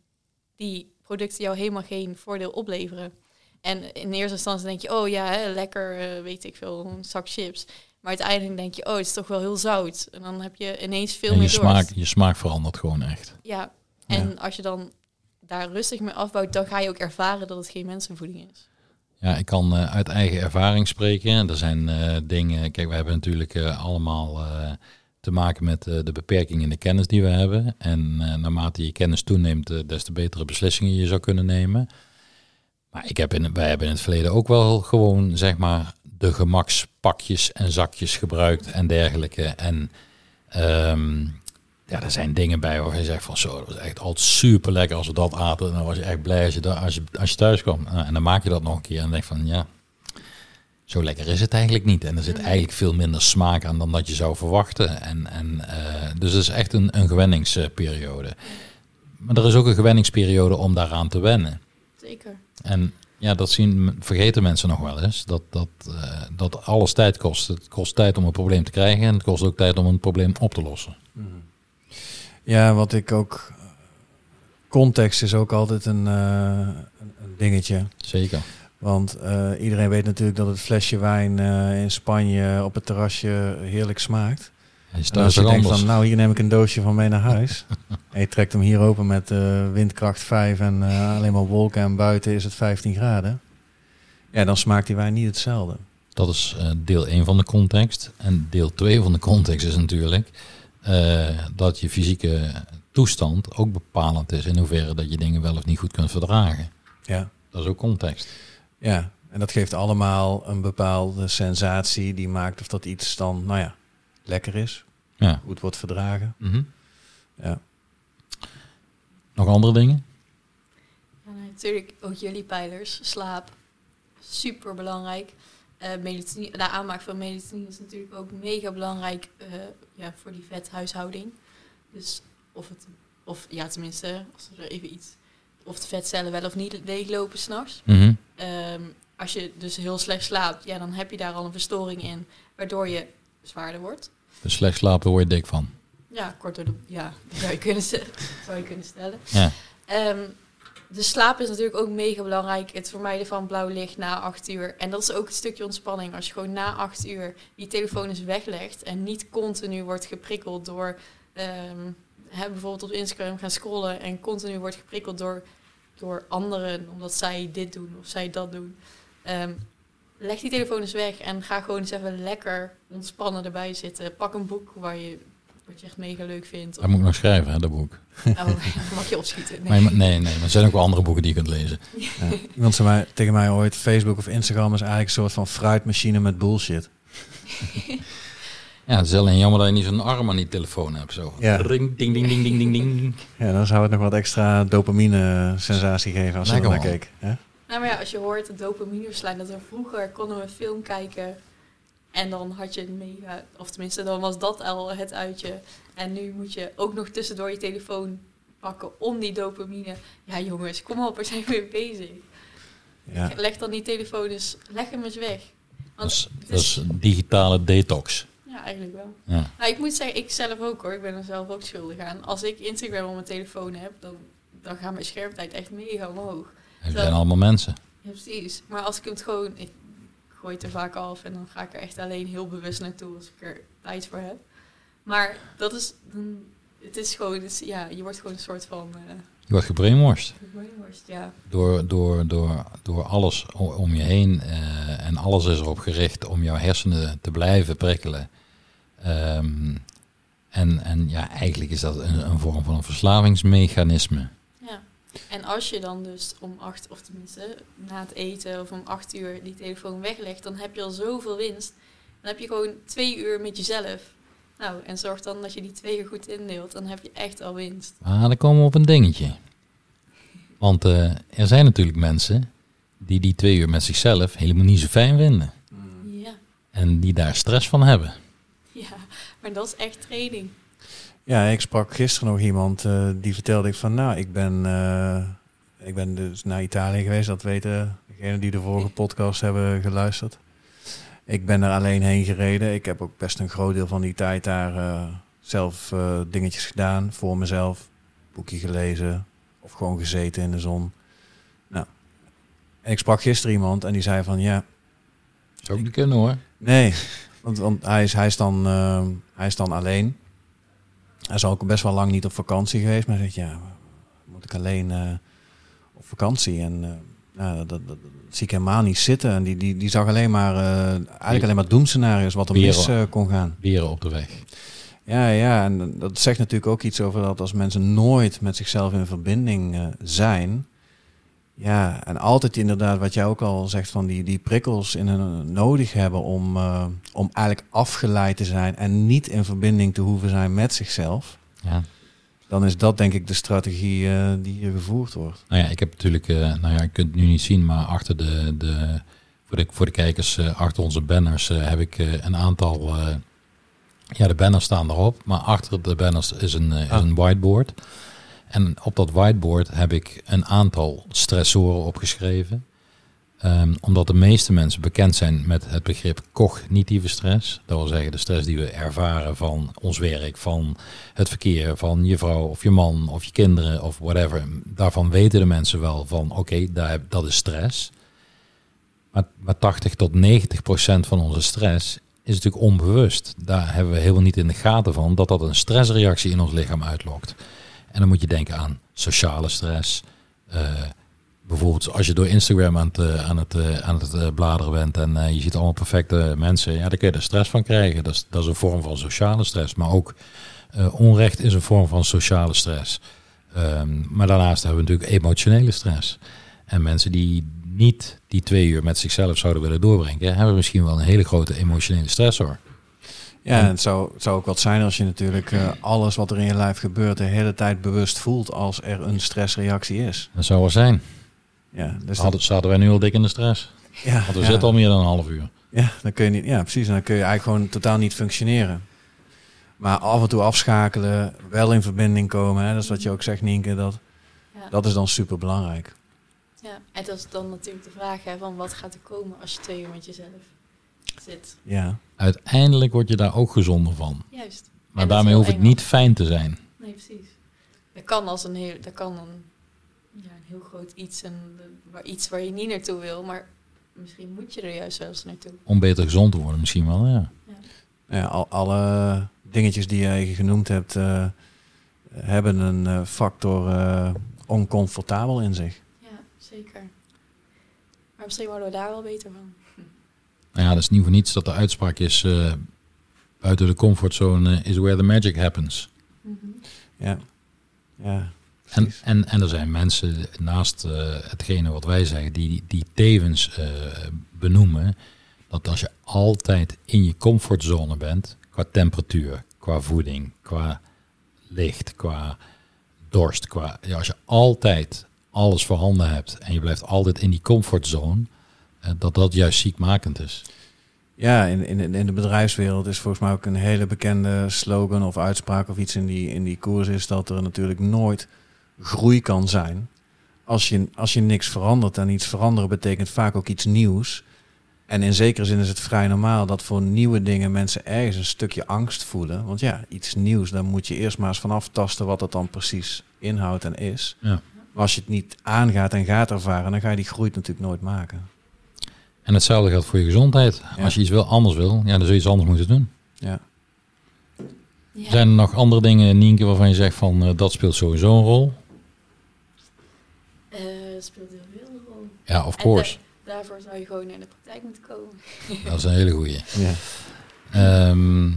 die producten jou helemaal geen voordeel opleveren. En in eerste instantie denk je, oh ja, hè, lekker, eh, weet ik veel, een zak chips. Maar uiteindelijk denk je, oh, het is toch wel heel zout. En dan heb je ineens veel
En je
meer dorst.
smaak, je smaak verandert gewoon echt.
Ja, en als je dan daar rustig mee afbouwt, dan ga je ook ervaren dat het geen mensenvoeding is.
Ja, ik kan eh, uit eigen ervaring spreken. Er zijn eh, dingen, kijk, we hebben natuurlijk eh, allemaal te maken met de beperking in de kennis die we hebben. En naarmate je kennis toeneemt, des te betere beslissingen je zou kunnen nemen. Maar ik heb in, wij hebben in het verleden ook wel gewoon, zeg maar, de gemakspakjes en zakjes gebruikt en dergelijke. En ehm, ja, er zijn dingen bij waar je zegt van zo, dat was echt altijd super lekker als we dat aten. En dan was je echt blij als je, daar, als je, als je thuis kwam. Nou, en dan maak je dat nog een keer en denk van ja, zo lekker is het eigenlijk niet. En er zit eigenlijk veel minder smaak aan dan dat je zou verwachten. En, en, eh, dus het is echt een, een gewenningsperiode. Maar er is ook een gewenningsperiode om daaraan te wennen.
Zeker.
En ja, dat zien, vergeten mensen nog wel eens. Dat, dat, eh, dat alles tijd kost. Het kost tijd om een probleem te krijgen en het kost ook tijd om een probleem op te lossen.
Ja, wat ik ook. Context is ook altijd een, eh, een, dingetje.
Zeker.
Want eh, iedereen weet natuurlijk dat het flesje wijn eh, in Spanje op het terrasje heerlijk smaakt.
Hij
En als je denkt
anders.
van, nou hier neem ik een doosje van mee naar huis. en je trekt hem hier open met windkracht 5 en alleen maar wolken en buiten is het 15 graden. Ja, dan smaakt die wijn niet hetzelfde.
Dat is deel 1 van de context. En deel 2 van de context is natuurlijk eh, dat je fysieke toestand ook bepalend is in hoeverre dat je dingen wel of niet goed kunt verdragen.
Ja.
Dat is ook context.
Ja, en dat geeft allemaal een bepaalde sensatie die maakt of dat iets dan, nou ja, lekker is,
Ja.
goed wordt verdragen.
Mhm.
Ja.
Nog andere dingen?
Ja, natuurlijk ook jullie pijlers. Slaap, super belangrijk. Eh de aanmaak van melatonine is natuurlijk ook mega belangrijk eh, ja, voor die vethuishouding. Dus of het, of ja, tenminste, als er even iets, of de vetcellen wel of niet leeglopen s'nachts. Ehm als je dus heel slecht slaapt, ja, dan heb je daar al een verstoring in, waardoor je zwaarder wordt.
Dus slecht slapen word je dik van.
Ja, kort door de, ja, zou je kunnen, zou je kunnen stellen.
Ja.
Ehm, de slaap is natuurlijk ook mega belangrijk. Het vermijden van blauw licht na acht uur. En dat is ook een stukje ontspanning. Als je gewoon na acht uur die telefoon eens weglegt en niet continu wordt geprikkeld door ehm, hè, bijvoorbeeld op Instagram gaan scrollen en continu wordt geprikkeld door, door anderen omdat zij dit doen of zij dat doen. Ehm, leg die telefoon eens weg en ga gewoon eens even lekker ontspannen erbij zitten. Pak een boek waar je, wat je echt mega leuk vindt.
Dat moet ik nog schrijven, hè, dat boek.
Oh, mag je opschieten.
Nee. Maar, nee, nee, maar er zijn ook wel andere boeken die je kunt lezen.
Ja. Iemand zei mij, tegen mij ooit, Facebook of Instagram is eigenlijk een soort van fruitmachine met bullshit.
Ja, het is alleen jammer dat je niet zo'n arm aan die telefoon hebt. Zo.
Ja.
Ring, ding, ding, ding, ding, ding, ding.
Ja, dan zou het nog wat extra dopamine sensatie geven als je naar keek. Hè?
Nou, maar ja, als je hoort de dopamineverslijn, dat er vroeger konden we een film kijken en dan had je een mega, of tenminste dan was dat al het uitje. En nu moet je ook nog tussendoor je telefoon pakken om die dopamine. Ja jongens, kom op, we zijn weer bezig.
Ja.
Leg dan die telefoon eens, leg hem eens weg.
Dat
Want
is,
het
dat is een digitale detox.
Ja, eigenlijk wel.
Ja.
Nou, ik moet zeggen, ik zelf ook hoor. Ik ben er zelf ook schuldig aan. Als ik Instagram op mijn telefoon heb, dan, dan gaat mijn schermtijd echt mega omhoog.
We
Zo.
zijn allemaal mensen.
Ja, precies. Maar als ik het gewoon... Ik gooi het er vaak af en dan ga ik er echt alleen heel bewust naartoe als ik er tijd voor heb. Maar dat is... Het is gewoon... het is- ja, je wordt gewoon een soort van... eh
Je wordt gebrainwashed
brainwashed, ja.
door, door, door, door alles om je heen. eh, en alles is erop gericht om jouw hersenen te blijven prikkelen. Ehm, en, en ja, eigenlijk is dat een, een vorm van een verslavingsmechanisme.
En als je dan dus om acht, of tenminste na het eten of om acht uur die telefoon weglegt, dan heb je al zoveel winst. Dan heb je gewoon twee uur met jezelf. Nou, en zorg dan dat je die twee uur goed indeelt. Dan heb je echt al winst.
Maar dan komen we op een dingetje. Want eh, er zijn natuurlijk mensen die die twee uur met zichzelf helemaal niet zo fijn vinden.
Ja,
En die daar stress van hebben.
ja. Maar dat is echt training.
Ja, ik sprak gisteren nog iemand eh, die vertelde ik van, nou, ik ben, eh, ik ben dus naar Italië geweest. Dat weten degenen die de vorige podcast hebben geluisterd. Ik ben er alleen heen gereden. Ik heb ook best een groot deel van die tijd daar eh, zelf dingetjes gedaan voor mezelf. Boekje gelezen of gewoon gezeten in de zon. Nou, en ik sprak gisteren iemand en die zei van, ja,
Zou ook niet kunnen hoor.
Nee, want, want hij, is, hij, is dan, hij is dan alleen. Hij is ook best wel lang niet op vakantie geweest. Maar zegt, ja, moet ik alleen eh, op vakantie? En nou, dat, dat, dat zie ik helemaal niet zitten. En die, die, die zag alleen maar, eh, eigenlijk alleen maar doemscenario's wat er mis kon gaan.
Beren op de weg.
Ja, ja, en dat zegt natuurlijk ook iets over dat als mensen nooit met zichzelf in verbinding zijn. Ja, en altijd inderdaad, wat jij ook al zegt, van die, die prikkels in hun nodig hebben om, eh, om eigenlijk afgeleid te zijn en niet in verbinding te hoeven zijn met zichzelf.
Ja.
Dan is dat denk ik de strategie eh, die hier gevoerd wordt.
Nou ja, ik heb natuurlijk, eh, nou ja, je kunt het nu niet zien, maar achter de, de voor de, voor de kijkers, achter onze banners heb ik een aantal, ja, de banners staan erop, maar achter de banners is een, is
Ah.
een whiteboard. En op dat whiteboard heb ik een aantal stressoren opgeschreven. Ehm, omdat de meeste mensen bekend zijn met het begrip cognitieve stress. Dat wil zeggen de stress die we ervaren van ons werk, van het verkeer, van je vrouw of je man of je kinderen of whatever. Daarvan weten de mensen wel van oké, daar dat is stress. Maar, maar 80 tot 90 procent van onze stress is natuurlijk onbewust. Daar hebben we helemaal niet in de gaten van dat dat een stressreactie in ons lichaam uitlokt. En dan moet je denken aan sociale stress. eh, bijvoorbeeld als je door Instagram aan het, eh, aan het, eh, aan het bladeren bent en je ziet allemaal perfecte mensen, ja, daar kun je er stress van krijgen. Dat is, dat is een vorm van sociale stress. Maar ook onrecht is een vorm van sociale stress. Ehm, maar daarnaast hebben we natuurlijk emotionele stress. En mensen die niet die twee uur met zichzelf zouden willen doorbrengen, hebben misschien wel een hele grote emotionele stressor.
Ja, en het zou, het zou ook wat zijn als je natuurlijk eh, alles wat er in je lijf gebeurt de hele tijd bewust voelt als er een stressreactie is.
Dat zou wel zijn.
Ja, dus dat-
Hadden, zaten wij nu al dik in de stress.
ja,
Want we
ja,
zitten al meer dan een half uur.
ja, dan kun je niet, ja, precies. En dan kun je eigenlijk gewoon totaal niet functioneren. Maar af en toe afschakelen, wel in verbinding komen, hè, dat is wat je ook zegt, Nienke, dat,
Ja.
dat is dan super belangrijk.
ja. En dat is dan natuurlijk de vraag hè, van wat gaat er komen als je twee uur met jezelf zit.
Ja,
Uiteindelijk word je daar ook gezonder van.
Juist.
Maar daarmee hoeft het
eng.
niet fijn te zijn.
Nee, precies. Dat kan als een heel, dat kan een, ja, een heel groot iets, en waar, iets waar je niet naartoe wil, maar misschien moet je er juist zelfs naartoe.
Om beter gezond te worden misschien wel, ja.
ja al, alle dingetjes die jij genoemd hebt, eh, hebben een eh, factor eh, oncomfortabel in zich.
Ja, zeker. Maar misschien worden we daar wel beter van.
Nou ja, dat is niet voor niets dat de uitspraak is... eh, buiten de comfortzone is where the magic happens.
Ja, ja.
En,
precies.
en, en er zijn mensen naast eh, hetgene wat wij zeggen, die, die tevens eh, benoemen dat als je altijd in je comfortzone bent, qua temperatuur, qua voeding, qua licht, qua dorst, qua, ja, als je altijd alles voorhanden hebt en je blijft altijd in die comfortzone, eh, dat dat juist ziekmakend is.
Ja, in, in, in de bedrijfswereld is volgens mij ook een hele bekende slogan of uitspraak of iets in die, in die koers is dat er natuurlijk nooit groei kan zijn. Als je, als je niks verandert en iets veranderen betekent vaak ook iets nieuws. En in zekere zin is het vrij normaal dat voor nieuwe dingen mensen ergens een stukje angst voelen. Want ja, iets nieuws, dan moet je eerst maar eens vanaf tasten wat het dan precies inhoudt en is.
Ja.
Maar als je het niet aangaat en gaat ervaren, dan ga je die groei natuurlijk nooit maken.
En hetzelfde geldt voor je gezondheid.
Ja.
Als je iets wil, anders wil, ja, dan zul je iets anders moeten doen.
Ja.
Ja.
Zijn er nog andere dingen, Nienke, waarvan je zegt van eh, dat speelt sowieso een rol?
Eh, dat speelt heel veel een rol.
Ja, of
En
course.
da- daarvoor zou je gewoon naar de praktijk moeten komen.
Dat is een hele goeie.
Ja.
Ehm,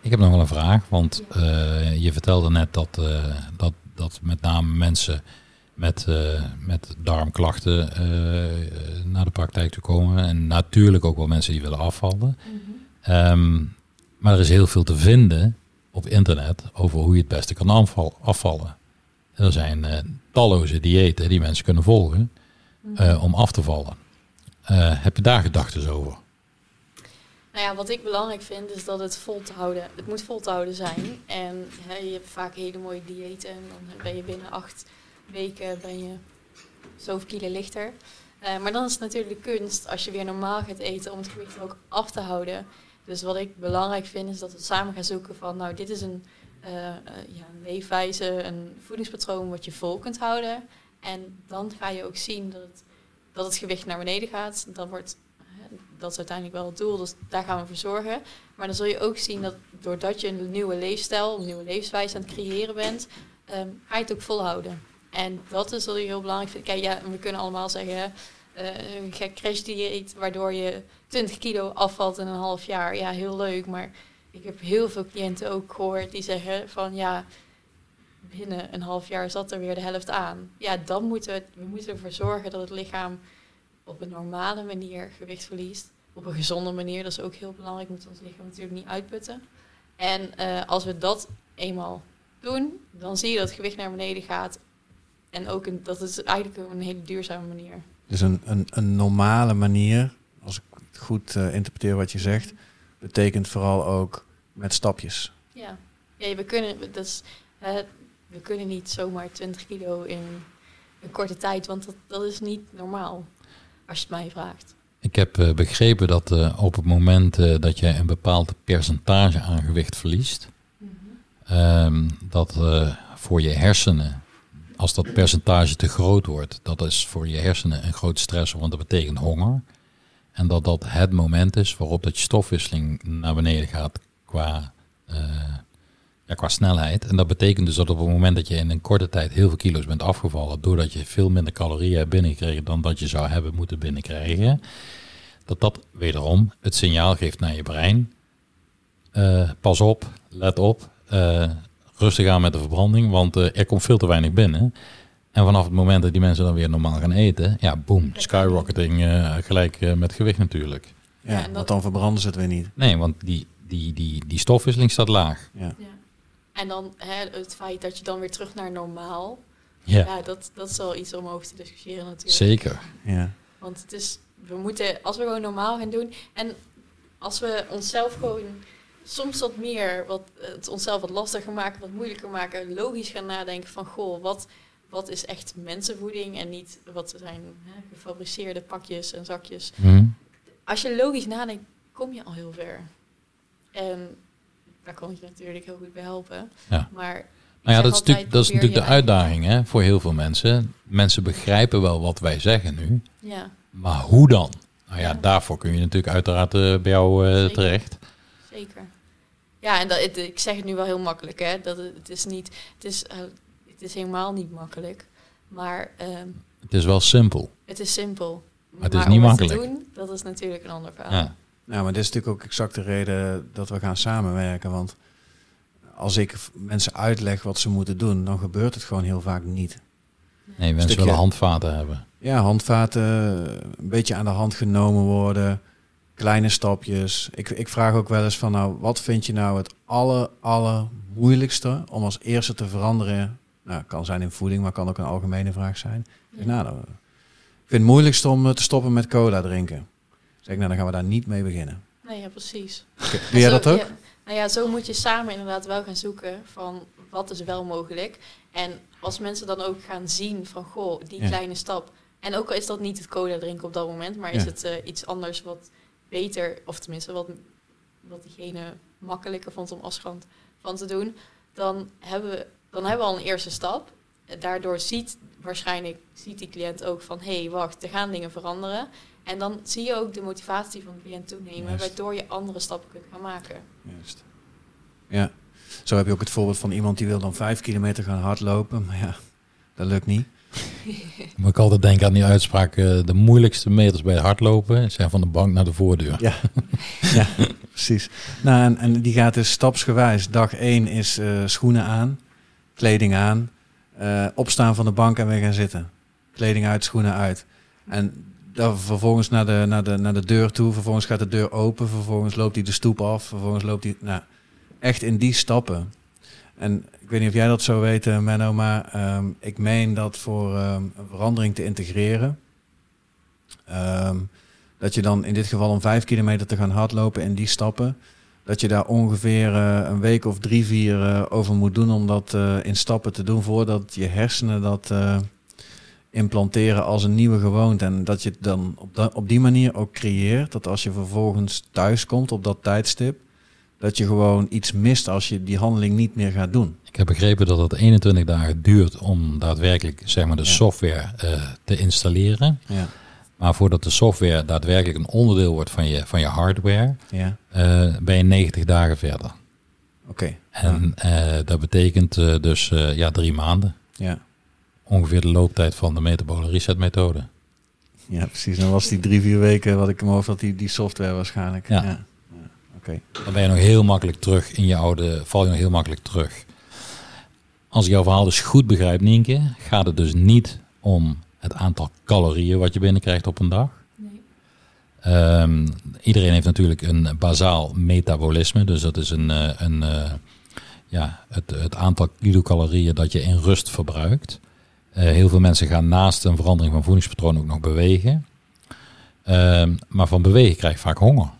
ik heb nog wel een vraag, want eh, je vertelde net dat, eh, dat, dat met name mensen met, eh, met darmklachten eh, naar de praktijk toe komen. En natuurlijk ook wel mensen die willen afvallen. Ehm, maar er is heel veel te vinden op internet over hoe je het beste kan afval- afvallen. Er zijn eh, talloze diëten die mensen kunnen volgen eh, om af te vallen. Heb je daar gedachten over?
Nou ja, wat ik belangrijk vind is dat het vol te houden. Het moet vol te houden zijn. En hè, je hebt vaak hele mooie diëten. En dan ben je binnen acht weken ben je zoveel kilo lichter. Eh, maar dan is het natuurlijk de kunst als je weer normaal gaat eten om het gewicht ook af te houden. Dus wat ik belangrijk vind is dat we samen gaan zoeken van nou dit is een, eh, eh, ja, leefwijze, een voedingspatroon wat je vol kunt houden. En dan ga je ook zien dat het, dat het gewicht naar beneden gaat. Dan wordt dat is uiteindelijk wel het doel, dus daar gaan we voor zorgen. Maar dan zul je ook zien dat doordat je een nieuwe leefstijl, een nieuwe levenswijze aan het creëren bent, ehm, ga je het ook volhouden. En dat is wat ik heel belangrijk vind. Kijk, ja, we kunnen allemaal zeggen, eh, een gek crashdieet waardoor je 20 kilo afvalt in een half jaar. Ja, heel leuk, maar ik heb heel veel cliënten ook gehoord die zeggen van ja, binnen een half jaar zat er weer de helft aan. Ja, dan moeten we, we moeten ervoor zorgen dat het lichaam op een normale manier gewicht verliest. Op een gezonde manier, dat is ook heel belangrijk. Moet ons lichaam natuurlijk niet uitputten. En eh, als we dat eenmaal doen, dan zie je dat het gewicht naar beneden gaat. En ook een, dat is eigenlijk een hele duurzame manier.
Dus een, een, een normale manier, als ik het goed eh, interpreteer wat je zegt, betekent vooral ook met stapjes.
Ja, ja we, kunnen, dat is, eh, we kunnen niet zomaar 20 kilo in een korte tijd, want dat, dat is niet normaal, als je het mij vraagt.
Ik heb eh, begrepen dat eh, op het moment eh, dat je een bepaald percentage aan gewicht verliest, ehm, dat eh, voor je hersenen, als dat percentage te groot wordt, dat is voor je hersenen een grote stress, want dat betekent honger. En dat dat het moment is waarop dat je stofwisseling naar beneden gaat qua, eh, ja, qua snelheid. En dat betekent dus dat op het moment dat je in een korte tijd heel veel kilo's bent afgevallen, doordat je veel minder calorieën hebt binnengekregen dan dat je zou hebben moeten binnenkrijgen, dat dat wederom het signaal geeft naar je brein. eh, pas op, let op, eh, rustig aan met de verbranding, want eh, er komt veel te weinig binnen. En vanaf het moment dat die mensen dan weer normaal gaan eten, ja, boom, skyrocketing eh, gelijk eh, met gewicht natuurlijk.
Ja,
Ja, en dat-
want dan verbranden ze het weer niet.
Nee, want die, die, die, die stofwisseling staat laag.
Ja.
Ja. En dan hè, het feit dat je dan weer terug naar normaal.
Ja,
Ja, dat, dat is wel iets om over te discussiëren natuurlijk.
zeker.
Ja.
Want het is, we moeten, als we gewoon normaal gaan doen. En als we onszelf gewoon soms wat meer, wat, het onszelf wat lastiger maken, wat moeilijker maken, logisch gaan nadenken van, goh, wat, wat is echt mensenvoeding en niet wat zijn hè, gefabriceerde pakjes en zakjes.
Hm.
Als je logisch nadenkt, kom je al heel ver. En daar kan ik je natuurlijk heel goed bij helpen.
Ja.
Maar
Nou ja, dat is
altijd,
dat is natuurlijk de uitdaging hè, voor heel veel mensen. Mensen begrijpen wel wat wij zeggen nu,
Ja,
maar hoe dan? Nou ja,
Ja.
daarvoor kun je natuurlijk uiteraard eh, bij jou eh, terecht.
Zeker. Ja, en dat, het- ik zeg het nu wel heel makkelijk, hè. Dat het, het is niet, het is, eh, het is helemaal niet makkelijk. Maar ehm,
Het is wel simpel.
het is simpel.
het is
Maar
niet
om
makkelijk.
te doen, dat is natuurlijk een ander verhaal.
Ja.
Nou, maar dit is natuurlijk ook exact de reden dat we gaan samenwerken. Want als ik mensen uitleg wat ze moeten doen, dan gebeurt het gewoon heel vaak niet.
Nee, mensen
Stukje-
willen handvaten hebben.
Ja, handvaten, een beetje aan de hand genomen worden, kleine stapjes. Ik, ik vraag ook wel eens van, nou, wat vind je nou het aller, aller moeilijkste om als eerste te veranderen? Nou, kan zijn in voeding, maar kan ook een algemene vraag zijn. Ik zeg, nou, dan- ik vind het moeilijkste om eh, te stoppen met cola drinken. Zeg ik, nou, dan gaan we daar niet mee beginnen.
Nee, ja, precies.
Doe jij dat ook?
ja, nou ja, zo moet je samen inderdaad wel gaan zoeken van wat is wel mogelijk. En als mensen dan ook gaan zien van, goh, die
Ja.
kleine stap. En ook al is dat niet het cola drinken op dat moment, maar is
Ja.
het eh, iets anders wat beter, of tenminste wat, wat diegene makkelijker vond om afstand van te doen, dan hebben, we, dan hebben we al een eerste stap. Daardoor ziet waarschijnlijk ziet die cliënt ook van, hé, hey, wacht, er gaan dingen veranderen. En dan zie je ook de motivatie van de cliënt toenemen,
Juist.
waardoor je andere stappen kunt gaan maken.
Juist. Ja, zo heb je ook het voorbeeld van iemand die wil dan vijf kilometer gaan hardlopen. Maar ja, dat lukt niet.
Moet ik altijd denken aan die uitspraak, eh, de moeilijkste meters bij het hardlopen zijn van de bank naar de voordeur.
Ja, ja precies. Nou, en, en die gaat dus stapsgewijs. Dag één is eh, schoenen aan, kleding aan, eh, opstaan van de bank en weer gaan zitten. Kleding uit, schoenen uit. En dan vervolgens naar de, naar, de, naar de deur toe. Vervolgens gaat de deur open. Vervolgens loopt hij de stoep af. Vervolgens loopt hij... Nou, echt in die stappen. En weet niet of jij dat zou weten, Menno, maar ehm, ik meen dat voor ehm, een verandering te integreren... ehm, dat je dan in dit geval om vijf kilometer te gaan hardlopen in die stappen... dat je daar ongeveer eh, een week of drie, vier eh, over moet doen... om dat eh, in stappen te doen voordat je hersenen dat eh, implanteren als een nieuwe gewoonte. En dat je het dan op, op die manier ook creëert... dat als je vervolgens thuis komt op dat tijdstip... dat je gewoon iets mist als je die handeling niet meer gaat doen.
Ik heb begrepen dat het 21 dagen duurt om daadwerkelijk zeg maar, de
Ja.
software eh, te installeren.
Ja,
Maar voordat de software daadwerkelijk een onderdeel wordt van je, van je hardware,
ja.
eh, ben je 90 dagen verder.
oké.
En eh, dat betekent dus ja, drie maanden.
Ja.
Ongeveer de looptijd van de metabole reset methode.
ja, precies. Dan was die drie, vier weken wat ik hem over had, die, die software waarschijnlijk.
Ja.
Oké.
Dan ben je nog heel makkelijk terug in je oude, val je nog heel makkelijk terug. Als ik jouw verhaal dus goed begrijp, Nienke, gaat het dus niet om het aantal calorieën wat je binnenkrijgt op een dag.
Nee.
Ehm, iedereen heeft natuurlijk een bazaal metabolisme, dus dat is een, eh, een, eh, ja, het, het aantal kilocalorieën dat je in rust verbruikt. Eh, heel veel mensen gaan naast een verandering van voedingspatroon ook nog bewegen. Ehm, maar van bewegen krijg je vaak honger.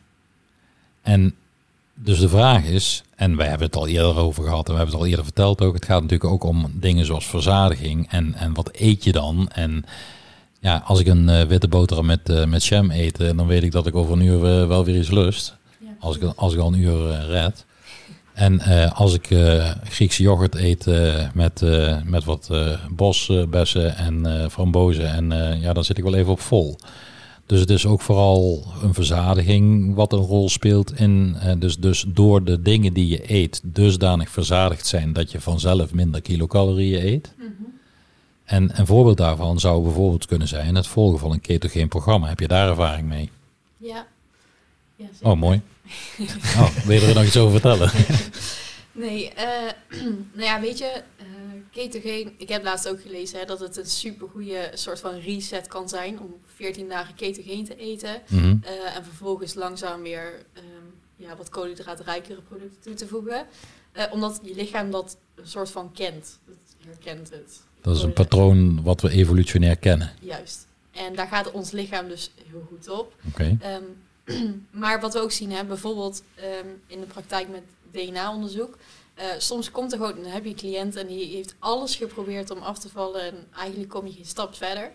En dus de vraag is, en wij hebben het al eerder over gehad en we hebben het al eerder verteld ook, het gaat natuurlijk ook om dingen zoals verzadiging en, en wat eet je dan? En ja, als ik een eh, witte boterham met, eh, met jam eet, eh, dan weet ik dat ik over een uur wel weer iets lust.
Ja,
Als ik, als ik al een uur red. En als ik Griekse yoghurt eet met, met wat bosbessen en frambozen, en ja, dan zit ik wel even op vol. Dus het is ook vooral een verzadiging wat een rol speelt in. eh, dus, dus door de dingen die je eet dusdanig verzadigd zijn dat je vanzelf minder kilocalorieën eet. En een voorbeeld daarvan zou bijvoorbeeld kunnen zijn het volgen van een ketogeen programma. Heb je daar ervaring mee?
Ja. ja.
Oh, mooi. Oh, wil je er nog iets over vertellen?
Nee, eh, nou ja, weet je, eh ketogeen, ik heb laatst ook gelezen hè, dat het een supergoeie soort van reset kan zijn om 14 dagen ketogeen te eten.
Mhm.
eh, en vervolgens langzaam weer ehm, ja, wat koolhydraatrijkere producten toe te voegen. Eh, omdat je lichaam dat een soort van kent. Het herkent het.
Dat is een patroon wat we evolutionair kennen.
Juist. En daar gaat ons lichaam dus heel goed op.
Oké.
Ehm, maar wat we ook zien, hè, bijvoorbeeld ehm, in de praktijk met DNA-onderzoek. Eh, soms komt er gewoon, dan heb je een cliënt en die heeft alles geprobeerd om af te vallen en eigenlijk kom je geen stap verder.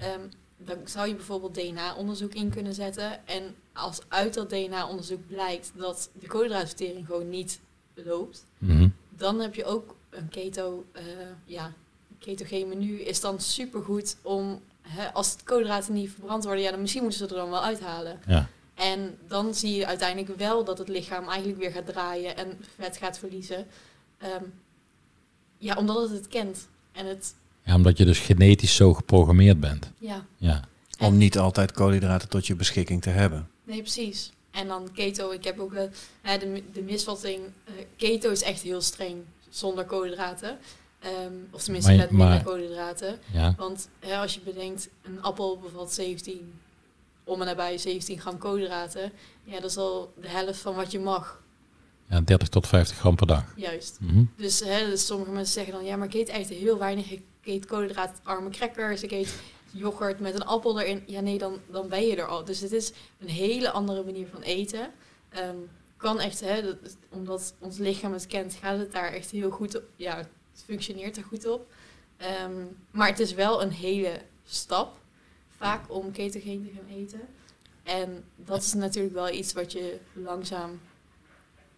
Ehm, dan zou je bijvoorbeeld DNA-onderzoek in kunnen zetten. En als uit dat DNA-onderzoek blijkt dat de koolhydraatvertering gewoon niet loopt,
Mhm.
dan heb je ook een keto, eh, ja, een ketogeen menu is dan supergoed om, hè, als de koolhydraten niet verbrand worden, ja, dan misschien moeten ze er dan wel uithalen.
Ja.
En dan zie je uiteindelijk wel dat het lichaam eigenlijk weer gaat draaien en vet gaat verliezen. Ehm, ja, omdat het het kent. En het,
ja, omdat je dus genetisch zo geprogrammeerd bent.
ja,
Ja.
Om niet altijd koolhydraten tot je beschikking te hebben.
nee, precies. En dan keto, ik heb ook wel de, de misvatting, eh, keto is echt heel streng zonder koolhydraten. Ehm, of tenminste
Maar-
met minder
maar-
koolhydraten.
ja.
Want hè, als je bedenkt, een appel bevat 17, om en nabij 17 gram koolhydraten. Ja, dat is al de helft van wat je mag,
Ja, 30 tot 50 gram per dag.
juist.
Mhm.
Dus, hè, dus sommige mensen zeggen dan, ja, maar ik eet echt heel weinig. Ik eet koolhydraatarme crackers, ik eet yoghurt met een appel erin. Ja, nee, dan, dan ben je er al. Dus het is een hele andere manier van eten. Ehm, kan echt, hè, dat, omdat ons lichaam het kent, gaat het daar echt heel goed op. Ja, het functioneert er goed op. Ehm, maar het is wel een hele stap, vaak om ketogeen te gaan eten. En dat is natuurlijk wel iets wat je langzaam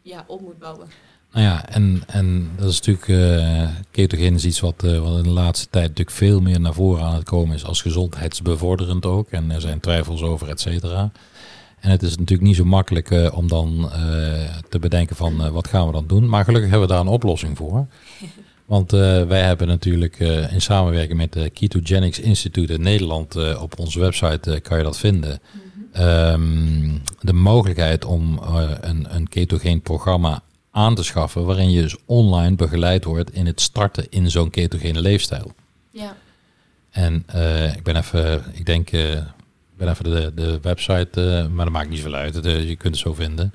ja, op moet bouwen.
Nou ja, en, en dat is natuurlijk, ketogeen is iets wat, eh, wat in de laatste tijd natuurlijk veel meer naar voren aan het komen is als gezondheidsbevorderend ook. En er zijn twijfels over, et cetera. En het is natuurlijk niet zo makkelijk eh, om dan te bedenken van wat gaan we dan doen. Maar gelukkig hebben we daar een oplossing voor. Want eh, wij hebben natuurlijk eh, in samenwerking met de Ketogenics Institute in Nederland eh, op onze website eh, kan je dat vinden. ehm, de mogelijkheid om eh, een, een ketogeen programma aan te schaffen waarin je dus online begeleid wordt in het starten in zo'n ketogene leefstijl.
Ja,
En eh, ik ben even, ik denk, eh, ik ben even de, de website, eh, maar dat maakt niet zoveel uit. Het, eh, je kunt het zo vinden.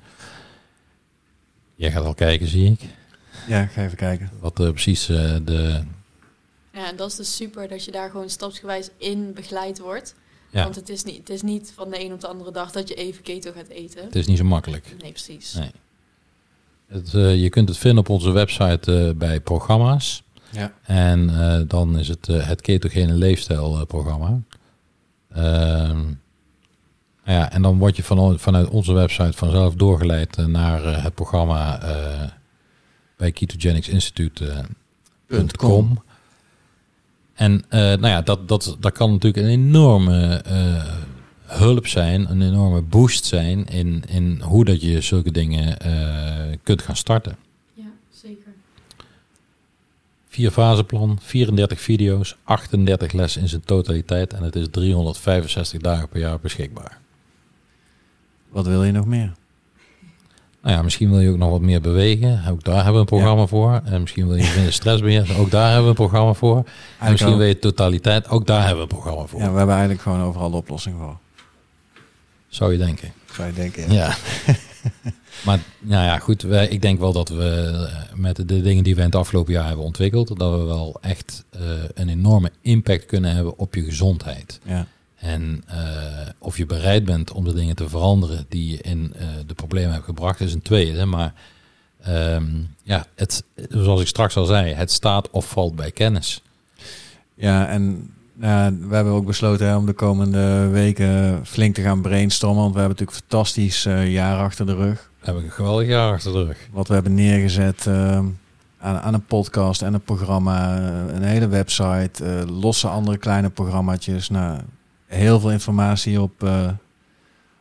Jij gaat al kijken, zie ik.
Ja, ik ga even kijken.
Wat eh, precies eh, de.
Ja, en dat is dus super dat je daar gewoon stapsgewijs in begeleid wordt.
Ja,
Want het is, niet, het is niet van de een op de andere dag dat je even keto gaat eten.
het is niet zo makkelijk.
Nee, precies.
Nee. Het, eh, je kunt het vinden op onze website eh, bij programma's.
Ja.
En eh, dan is het het ketogene leefstijl programma. Ehm, ja, en dan word je van, vanuit onze website vanzelf doorgeleid naar eh, het programma eh, bij ketogenicsinstitute.com. En eh, nou ja, dat, dat, dat kan natuurlijk een enorme eh, hulp zijn, een enorme boost zijn in, in hoe dat je zulke dingen eh, kunt gaan starten.
Ja, zeker.
Vier faseplan, 34 video's, 38 lessen in zijn totaliteit en het is 365 dagen per jaar beschikbaar.
Wat wil je nog meer?
Nou ja, misschien wil je ook nog wat meer bewegen. Ook daar hebben we een programma voor. En misschien wil je minder stress beheersen. Ook daar hebben we een programma voor. En misschien wil je totaliteit. Ook daar hebben we een programma voor.
ja, we hebben eigenlijk gewoon overal de oplossing voor.
Zou je denken.
Zou je denken, ja.
Ja. maar nou ja, goed. Wij, ik denk wel dat we met de dingen die we in het afgelopen jaar hebben ontwikkeld, dat we wel echt eh, een enorme impact kunnen hebben op je gezondheid.
ja.
En eh, of je bereid bent om de dingen te veranderen die je in eh, de problemen hebt gebracht, is een tweede. Maar ehm, ja, het, zoals ik straks al zei, het staat of valt bij kennis.
Ja, en we hebben ook besloten hè, om de komende weken flink te gaan brainstormen. Want we hebben natuurlijk een fantastisch eh, jaar achter de rug.
We hebben een geweldig jaar achter de rug.
Wat we hebben neergezet eh, aan, aan een podcast en een programma, een hele website, losse andere kleine programmaatjes. Nou, heel veel informatie op, uh,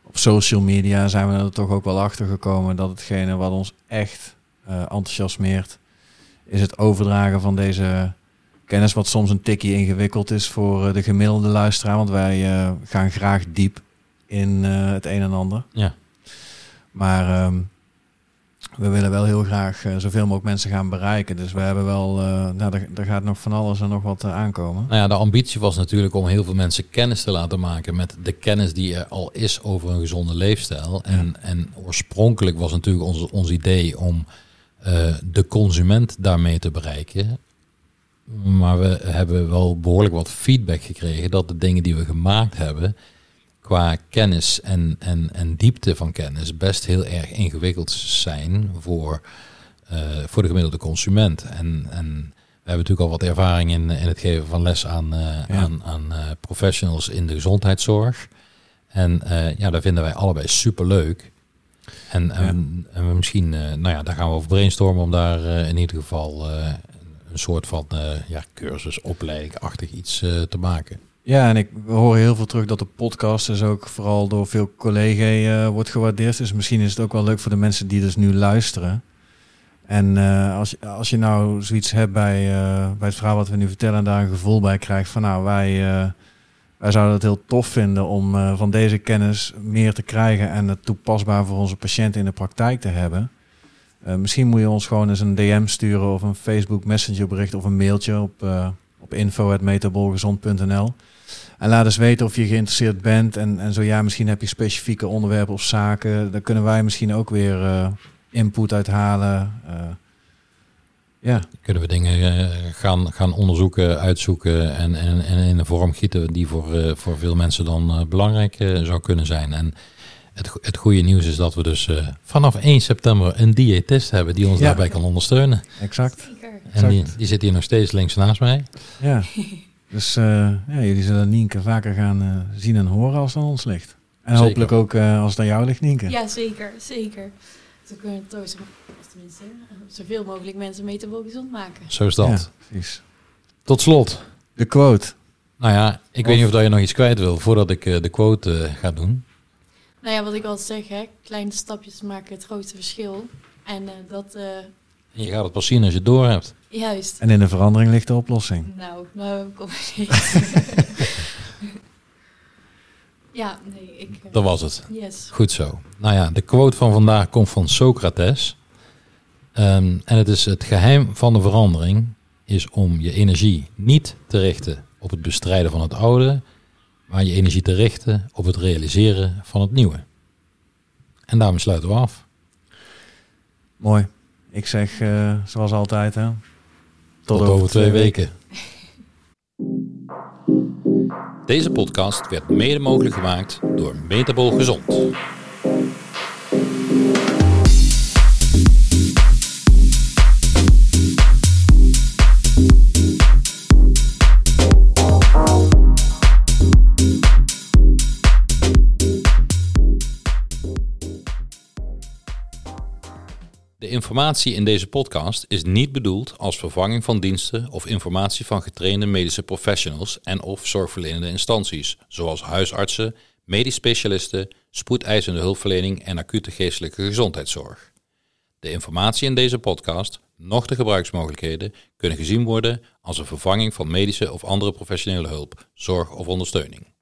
op social media zijn we er toch ook wel achter gekomen dat hetgene wat ons echt uh, enthousiasmeert, is het overdragen van deze kennis, wat soms een tikje ingewikkeld is voor de gemiddelde luisteraar. Want wij gaan graag diep in het een en ander.
Ja.
Maar um, we willen wel heel graag uh, zoveel mogelijk mensen gaan bereiken. Dus we hebben wel, uh, nou, er, er, gaat nog van alles en nog wat uh, aankomen.
Nou ja, de ambitie was natuurlijk om heel veel mensen kennis te laten maken met de kennis die er al is over een gezonde leefstijl. En, ja. en oorspronkelijk was natuurlijk ons, ons idee om de consument daarmee te bereiken. Maar we hebben wel behoorlijk wat feedback gekregen dat de dingen die we gemaakt hebben qua kennis en, en, en diepte van kennis best heel erg ingewikkeld zijn voor, uh, voor de gemiddelde consument. En, en we hebben natuurlijk al wat ervaring in, in het geven van les aan, uh, ja. aan, aan uh, professionals in de gezondheidszorg. En ja, daar vinden wij allebei super leuk. En, ja. en, en, we misschien, nou ja, daar gaan we over brainstormen om daar in ieder geval een soort van ja, cursus, opleiding-achtig iets te maken.
Ja, en ik hoor heel veel terug dat de podcast dus ook vooral door veel collega's uh, wordt gewaardeerd. Dus misschien is het ook wel leuk voor de mensen die dus nu luisteren. En uh, als, als je nou zoiets hebt bij, uh, bij het verhaal wat we nu vertellen en daar een gevoel bij krijgt van nou, wij, wij zouden het heel tof vinden om van deze kennis meer te krijgen en het toepasbaar voor onze patiënten in de praktijk te hebben. misschien moet je ons gewoon eens een DM sturen of een Facebook Messenger bericht of een mailtje op, op info.metabolgezond.nl. En laat eens weten of je geïnteresseerd bent. En, en zo ja, misschien heb je specifieke onderwerpen of zaken. Daar kunnen wij misschien ook weer uh, input uithalen. Uh, ja.
Kunnen we dingen uh, gaan, gaan onderzoeken, uitzoeken en, en, en in een vorm gieten die voor, voor veel mensen dan belangrijk zou kunnen zijn. En het, het goede nieuws is dat we dus vanaf 1 september een diëtist hebben die ons ja. daarbij kan ondersteunen.
Exact.
En die, die zit hier nog steeds links naast mij.
Ja. Dus uh, ja, jullie zullen Nienke vaker gaan uh, zien en horen als het aan ons ligt. En zeker. hopelijk ook uh, als het aan jou ligt, Nienke.
Ja, zeker. Zeker. Kunnen we het tenminste zoveel mogelijk mensen metabol gezond maken.
Zo is dat.
Ja, precies.
Tot slot.
De quote.
Nou ja, ik of... weet niet of je nog iets kwijt wil voordat ik de quote ga doen.
Nou ja, wat ik altijd zeg, hè, kleine stapjes maken het grote verschil. En dat
en je gaat het pas zien als je het door hebt.
Juist.
En in de verandering ligt de oplossing.
Nou, nou kom ik niet. ja, nee, ik...
Dat was het.
Yes.
Goed zo. Nou ja, de quote van vandaag komt van Socrates. Um, en het is het geheim van de verandering is om je energie niet te richten op het bestrijden van het oude, maar je energie te richten op het realiseren van het nieuwe. En daarmee sluiten we af.
Mooi. Ik zeg, uh, zoals altijd, hè.
Tot, Tot over, over, twee weken. weken. Deze podcast werd mede mogelijk gemaakt door Metabol Gezond. Informatie in deze podcast is niet bedoeld als vervanging van diensten of informatie van getrainde medische professionals en of zorgverlenende instanties, zoals huisartsen, medisch specialisten, spoedeisende hulpverlening en acute geestelijke gezondheidszorg. De informatie in deze podcast, nog de gebruiksmogelijkheden, kunnen gezien worden als een vervanging van medische of andere professionele hulp, zorg of ondersteuning.